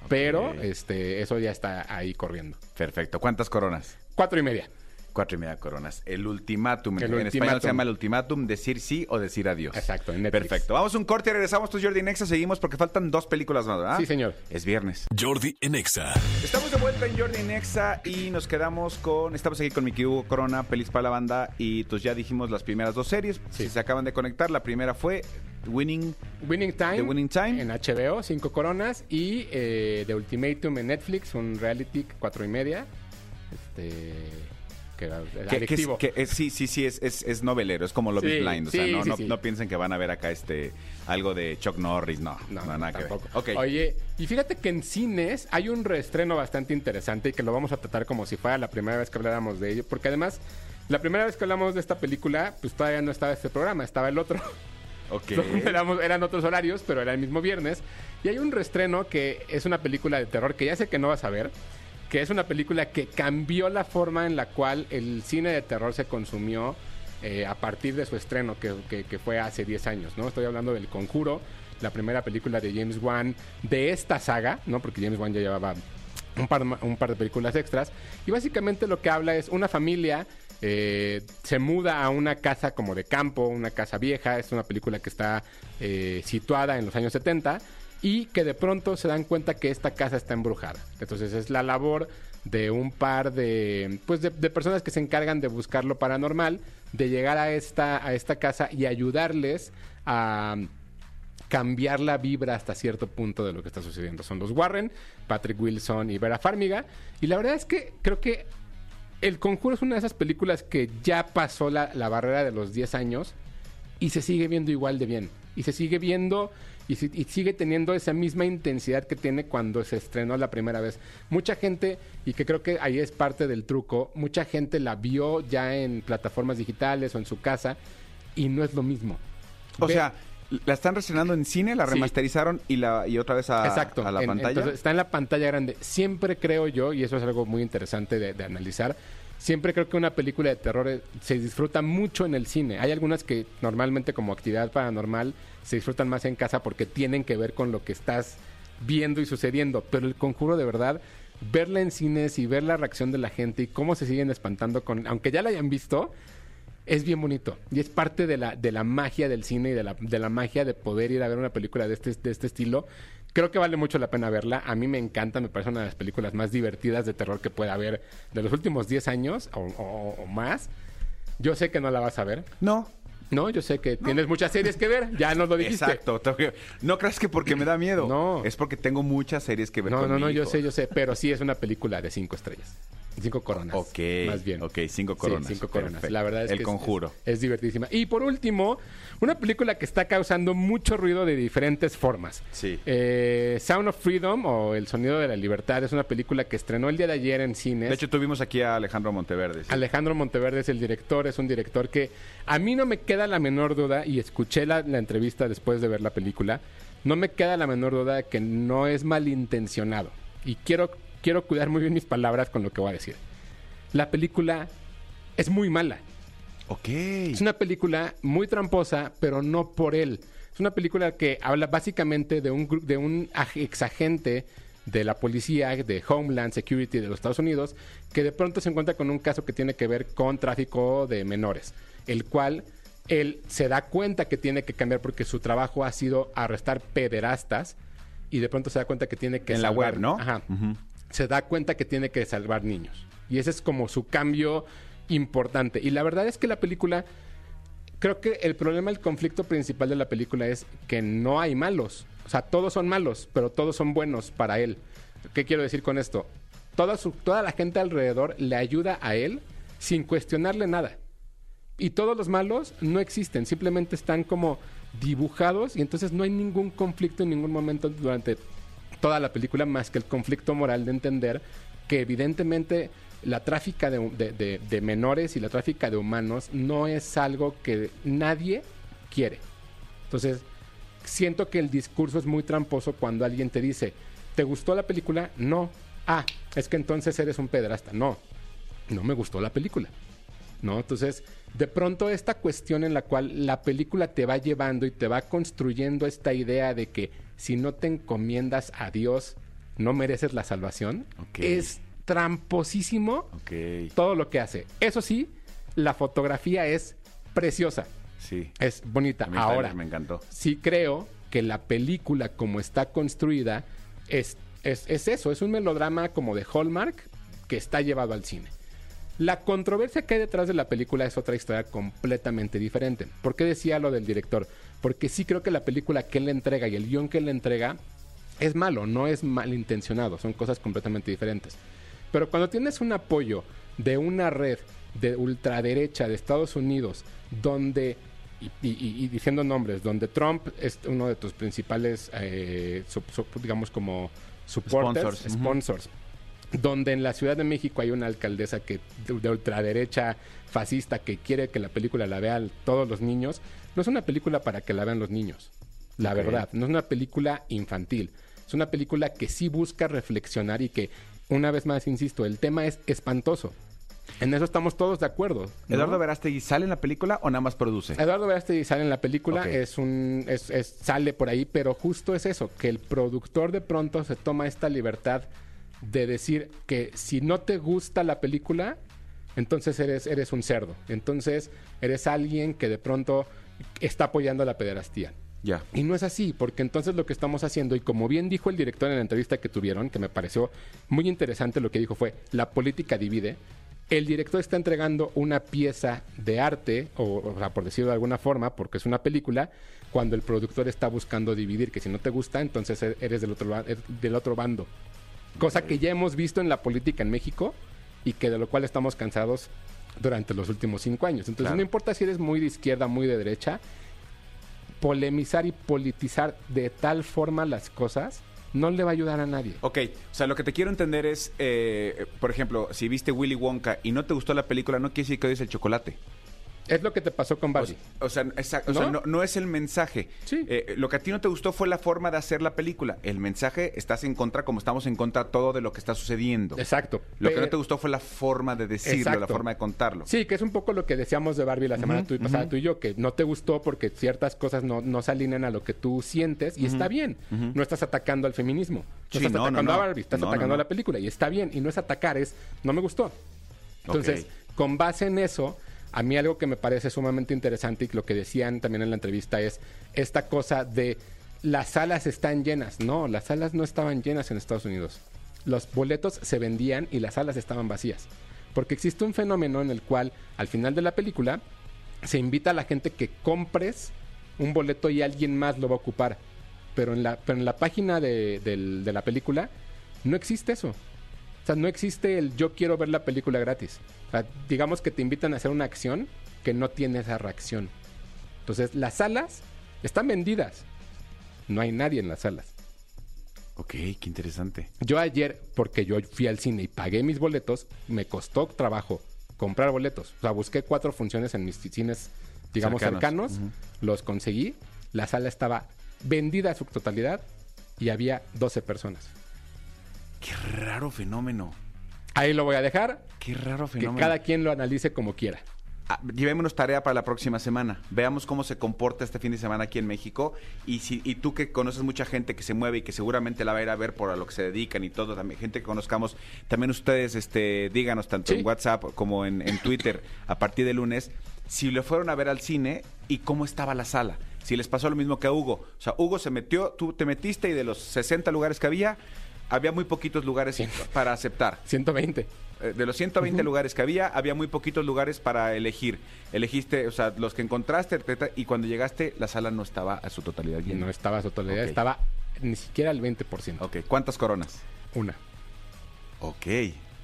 pero este, eso ya está ahí corriendo. Perfecto. ¿Cuántas coronas? Cuatro y media. Cuatro y media coronas. El ultimátum. El en español se llama el ultimátum, decir sí o decir adiós. Exacto, en Netflix. Perfecto. Vamos a un corte y regresamos. Tú, Jordi Nexa, seguimos porque faltan dos películas más, ¿verdad? Sí, señor. Es viernes. Jordi en Exa. Estamos de vuelta en Jordi Nexa y nos quedamos con. Estamos aquí con mi querido Corona, Pelis para la banda. Y pues ya dijimos las primeras dos series. Sí. Si se acaban de conectar, la primera fue Winning. Winning Time. The Winning Time. En HBO, cinco coronas. Y eh, The Ultimatum en Netflix, un reality, cuatro y media. Este. Que era era Que, que es- que es- sí, sí, sí, es, es, es novelero, es como Love is Sí, Blind. O sea, sí, no, sí, no, piensen que van a ver acá este algo de Chuck Norris, no. No, No, nada tampoco. que ver. Ok. Oye, y fíjate que en cines hay un reestreno bastante interesante y que lo vamos a tratar como si fuera la primera vez que habláramos de ello, porque además, la primera vez que hablamos de esta película, pues todavía no estaba este programa, estaba el otro. ok. Éramos- eran otros horarios, pero era el mismo viernes. Y hay un reestreno que es una película de terror que ya sé que no vas a ver, que es una película que cambió la forma en la cual el cine de terror se consumió eh, a partir de su estreno, que, que- que fue hace 10 años, ¿no? Estoy hablando del Conjuro, la primera película de James Wan de esta saga, ¿no? Porque James Wan ya llevaba un par, un par de películas extras. Y básicamente lo que habla es una familia eh, se muda a una casa como de campo, una casa vieja. Es una película que está eh, situada en los años 70 y que de pronto se dan cuenta que esta casa está embrujada. Entonces es la labor de un par de pues de, de personas que se encargan de buscar lo paranormal, de llegar a esta a esta casa y ayudarles a cambiar la vibra hasta cierto punto de lo que está sucediendo. Son los Warren, Patrick Wilson y Vera Farmiga. Y la verdad es que creo que El Conjuro es una de esas películas que ya pasó la, la barrera de los 10 años y se sigue viendo igual de bien. Y se sigue viendo y, si- y sigue teniendo esa misma intensidad que tiene cuando se estrenó la primera vez. Mucha gente, y que creo que ahí es parte del truco, mucha gente la vio ya en plataformas digitales o en su casa y no es lo mismo. O Ve- sea, la están reestrenando en cine, la Sí. remasterizaron y la y otra vez a, Exacto. a la En- pantalla. entonces, está en la pantalla grande. Siempre creo yo, y eso es algo muy interesante de, de analizar, siempre creo que una película de terror eh, se disfruta mucho en el cine. Hay algunas que normalmente como actividad paranormal se disfrutan más en casa porque tienen que ver con lo que estás viendo y sucediendo. Pero el conjuro de verdad, verla en cines y ver la reacción de la gente y cómo se siguen espantando con, aunque ya la hayan visto, es bien bonito. Y es parte de la, de la magia del cine y de la, de la magia de poder ir a ver una película de este, de este estilo. Creo que vale mucho la pena verla. A mí me encanta, me parece una de las películas más divertidas de terror que pueda haber de los últimos 10 años o, o- o más. Yo sé que no la vas a ver. no. No, yo sé que tienes muchas series que ver. Ya nos lo dijiste. Exacto. No creas que porque me da miedo. No. Es porque tengo muchas series que ver No, con no, mi no, yo sé, yo sé. Pero sí es una película de cinco estrellas. Cinco coronas. Ok, Más bien. ok, cinco Sí, coronas. cinco coronas. Perfecto. La verdad es El que Conjuro. Es, es divertísima. Y por último, una película que está causando mucho ruido de diferentes formas. Sí. Eh, Sound of Freedom o El Sonido de la Libertad es una película que estrenó el día de ayer en cines. De hecho, tuvimos aquí a Alejandro Monteverde. sí. Alejandro Monteverde es el director, es un director que a mí no me queda la menor duda, y escuché la, la entrevista después de ver la película, no me queda la menor duda de que no es malintencionado. Y quiero, quiero cuidar muy bien mis palabras con lo que voy a decir. La película es muy mala. Ok. Es una película muy tramposa, pero no por él. Es una película que habla básicamente de un, de un exagente de la policía, de Homeland Security de los Estados Unidos, que de pronto se encuentra con un caso que tiene que ver con tráfico de menores, el cual él se da cuenta que tiene que cambiar porque su trabajo ha sido arrestar pederastas y de pronto se da cuenta que tiene que En la web, ¿no? Ajá se da cuenta que tiene que salvar niños. Y ese es como su cambio importante. Y la verdad es que la película, creo que el problema, el conflicto principal de la película es que no hay malos. O sea, todos son malos, pero todos son buenos para él. ¿Qué quiero decir con esto? Toda, su, toda la gente alrededor le ayuda a él sin cuestionarle nada. Y todos los malos no existen, simplemente están como dibujados y entonces no hay ningún conflicto en ningún momento durante toda la película más que el conflicto moral de entender que evidentemente la tráfica de, de- menores y la tráfica de humanos no es algo que nadie quiere. Entonces, siento que el discurso es muy tramposo cuando alguien te dice, ¿te gustó la película? No. Ah, es que entonces eres un pedrasta. No, no me gustó la película. ¿No? Entonces, de pronto esta cuestión en la cual la película te va llevando y te va construyendo esta idea de que si no te encomiendas a Dios, no mereces la salvación, es tramposísimo todo lo que hace. Eso sí, la fotografía es preciosa, Sí. es bonita. A mí el Ahora, me encantó. sí creo que la película como está construida es, es, es eso, es un melodrama como de Hallmark que está llevado al cine. La controversia que hay detrás de la película es otra historia completamente diferente. ¿Por qué decía lo del director? Porque sí creo que la película que él le entrega y el guion que él le entrega es malo, no es malintencionado, son cosas completamente diferentes. Pero cuando tienes un apoyo de una red de ultraderecha de Estados Unidos, donde, y, y- y diciendo nombres, donde Trump es uno de tus principales, eh, digamos como supporters, Sponsors, sponsors, donde en la Ciudad de México hay una alcaldesa que de, de ultraderecha fascista que quiere que la película la vean todos los niños, no es una película para que la vean los niños. La verdad, no es una película infantil. Es una película que sí busca reflexionar y que, una vez más, insisto, el tema es espantoso. En eso estamos todos de acuerdo. ¿no? ¿Eduardo Verástegui sale en la película o nada más produce? Eduardo Verástegui sale en la película, es un es, es- sale por ahí, pero justo es eso, que el productor de pronto se toma esta libertad de decir que si no te gusta la película, entonces eres, eres un cerdo. Entonces eres alguien que de pronto está apoyando la pederastía. Y no es así, porque entonces lo que estamos haciendo, y como bien dijo el director en la entrevista que tuvieron, que me pareció muy interesante lo que dijo fue, la política divide, el director está entregando una pieza de arte, o, o sea, por decirlo de alguna forma, porque es una película, cuando el productor está buscando dividir, que si no te gusta, entonces e- eres del otro, del otro bando. Cosa que ya hemos visto en la política en México y que de lo cual estamos cansados durante los últimos cinco años. Entonces, Claro. no importa si eres muy de izquierda, muy de derecha, polemizar y politizar de tal forma las cosas no le va a ayudar a nadie. Ok, o sea, lo que te quiero entender es, eh, por ejemplo, si viste Willy Wonka y no te gustó la película, no quiere decir que odies el chocolate. Es lo que te pasó con Barbie. o sea, exact- o sea, ¿No? es el mensaje. Sí. Eh, lo que a ti no te gustó fue la forma de hacer la película. El mensaje, estás en contra, como estamos en contra todo de lo que está sucediendo. Exacto. Lo que no te gustó fue la forma de decirlo, la forma de contarlo. Sí, que es un poco lo que decíamos de Barbie la semana tú- pasada tú y yo, que no te gustó porque ciertas cosas no, no se alinean a lo que tú sientes y está bien. No estás atacando al feminismo. No Sí, estás no, atacando a Barbie, estás atacando a la película y está bien. Y no es atacar, es no me gustó. Entonces, con base en eso, a mí algo que me parece sumamente interesante y lo que decían también en la entrevista es esta cosa de las salas están llenas. No, las salas no estaban llenas en Estados Unidos. Los boletos se vendían y las salas estaban vacías. Porque existe un fenómeno en el cual al final de la película se invita a la gente que compres un boleto y alguien más lo va a ocupar. Pero en la, pero en la página de, de la película no existe eso. O sea, no existe el yo quiero ver la película gratis. O sea, digamos que te invitan a hacer una acción que no tiene esa reacción. Entonces, las salas están vendidas. No hay nadie en las salas. Ok, qué interesante. Yo ayer, porque yo fui al cine y pagué mis boletos, me costó trabajo comprar boletos. O sea, busqué cuatro funciones en mis cines, digamos, Cercanos. cercanos. Los conseguí. La sala estaba vendida a su totalidad y había 12 personas. Qué raro fenómeno. Ahí lo voy a dejar. Qué raro Que fenómeno. cada quien lo analice como quiera. Ah, llevémonos tarea para la próxima semana. Veamos cómo se comporta este fin de semana aquí en México. Y si y tú que conoces mucha gente que se mueve y que seguramente la va a ir a ver por a lo que se dedican y todo, también gente que conozcamos, también ustedes este, díganos tanto Sí. en WhatsApp como en, en Twitter a partir de lunes si le fueron a ver al cine y cómo estaba la sala. Si les pasó lo mismo que a Hugo. O sea, Hugo se metió, tú te metiste y de los 60 lugares que había, había muy poquitos lugares para aceptar. 120. Eh, de los 120 lugares que había, había muy poquitos lugares para elegir. Elegiste, o sea, los que encontraste, y cuando llegaste, la sala no estaba a su totalidad llena. no estaba a su totalidad, estaba ni siquiera al 20%. Ok, ¿cuántas coronas? Una. Ok,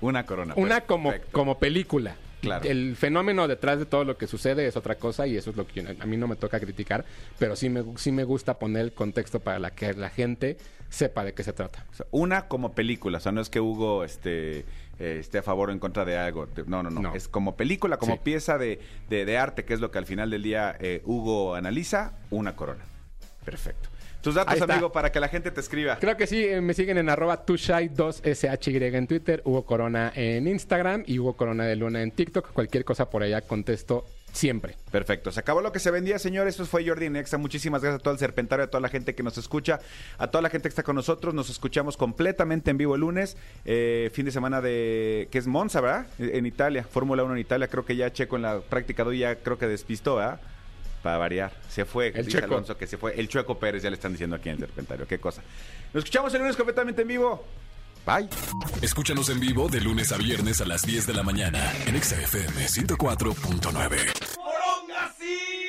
una corona. Una perfecto. como, como película. Claro. El fenómeno detrás de todo lo que sucede es otra cosa y eso es lo que yo- a mí no me toca criticar, pero sí me, sí me gusta poner el contexto para la que la gente sepa de qué se trata. O sea, una como película, o sea, no es que Hugo este, eh, esté a favor o en contra de algo. No, no, no. No. Es como película, como Sí. pieza de, de- de arte, que es lo que al final del día eh, Hugo analiza, una corona. Perfecto. Tus datos, amigo, para que la gente te escriba. Creo que sí, eh, me siguen en arroba tushai2shy en Twitter, Hugo Corona en Instagram y Hugo Corona de Luna en TikTok. Cualquier cosa por allá contesto siempre. Perfecto. Se acabó lo que se vendía, señores. Esto fue Jordi Nexa. Muchísimas gracias a todo el serpentario, a toda la gente que nos escucha, a toda la gente que está con nosotros. Nos escuchamos completamente en vivo el lunes. eh, fin de semana de. que es Monza, ¿verdad? En Italia. Fórmula 1 en Italia. Creo que ya Checo en la práctica 2 ya creo que despistó, ¿verdad? Para variar. Se fue. El dice Checo. Alonso que se fue. El Chueco Pérez, ya le están diciendo aquí en el serpentario. Qué cosa. Nos escuchamos el lunes completamente en vivo. Bye. Escúchanos en vivo de lunes a viernes a las 10 de la mañana en Exa FM 104.9.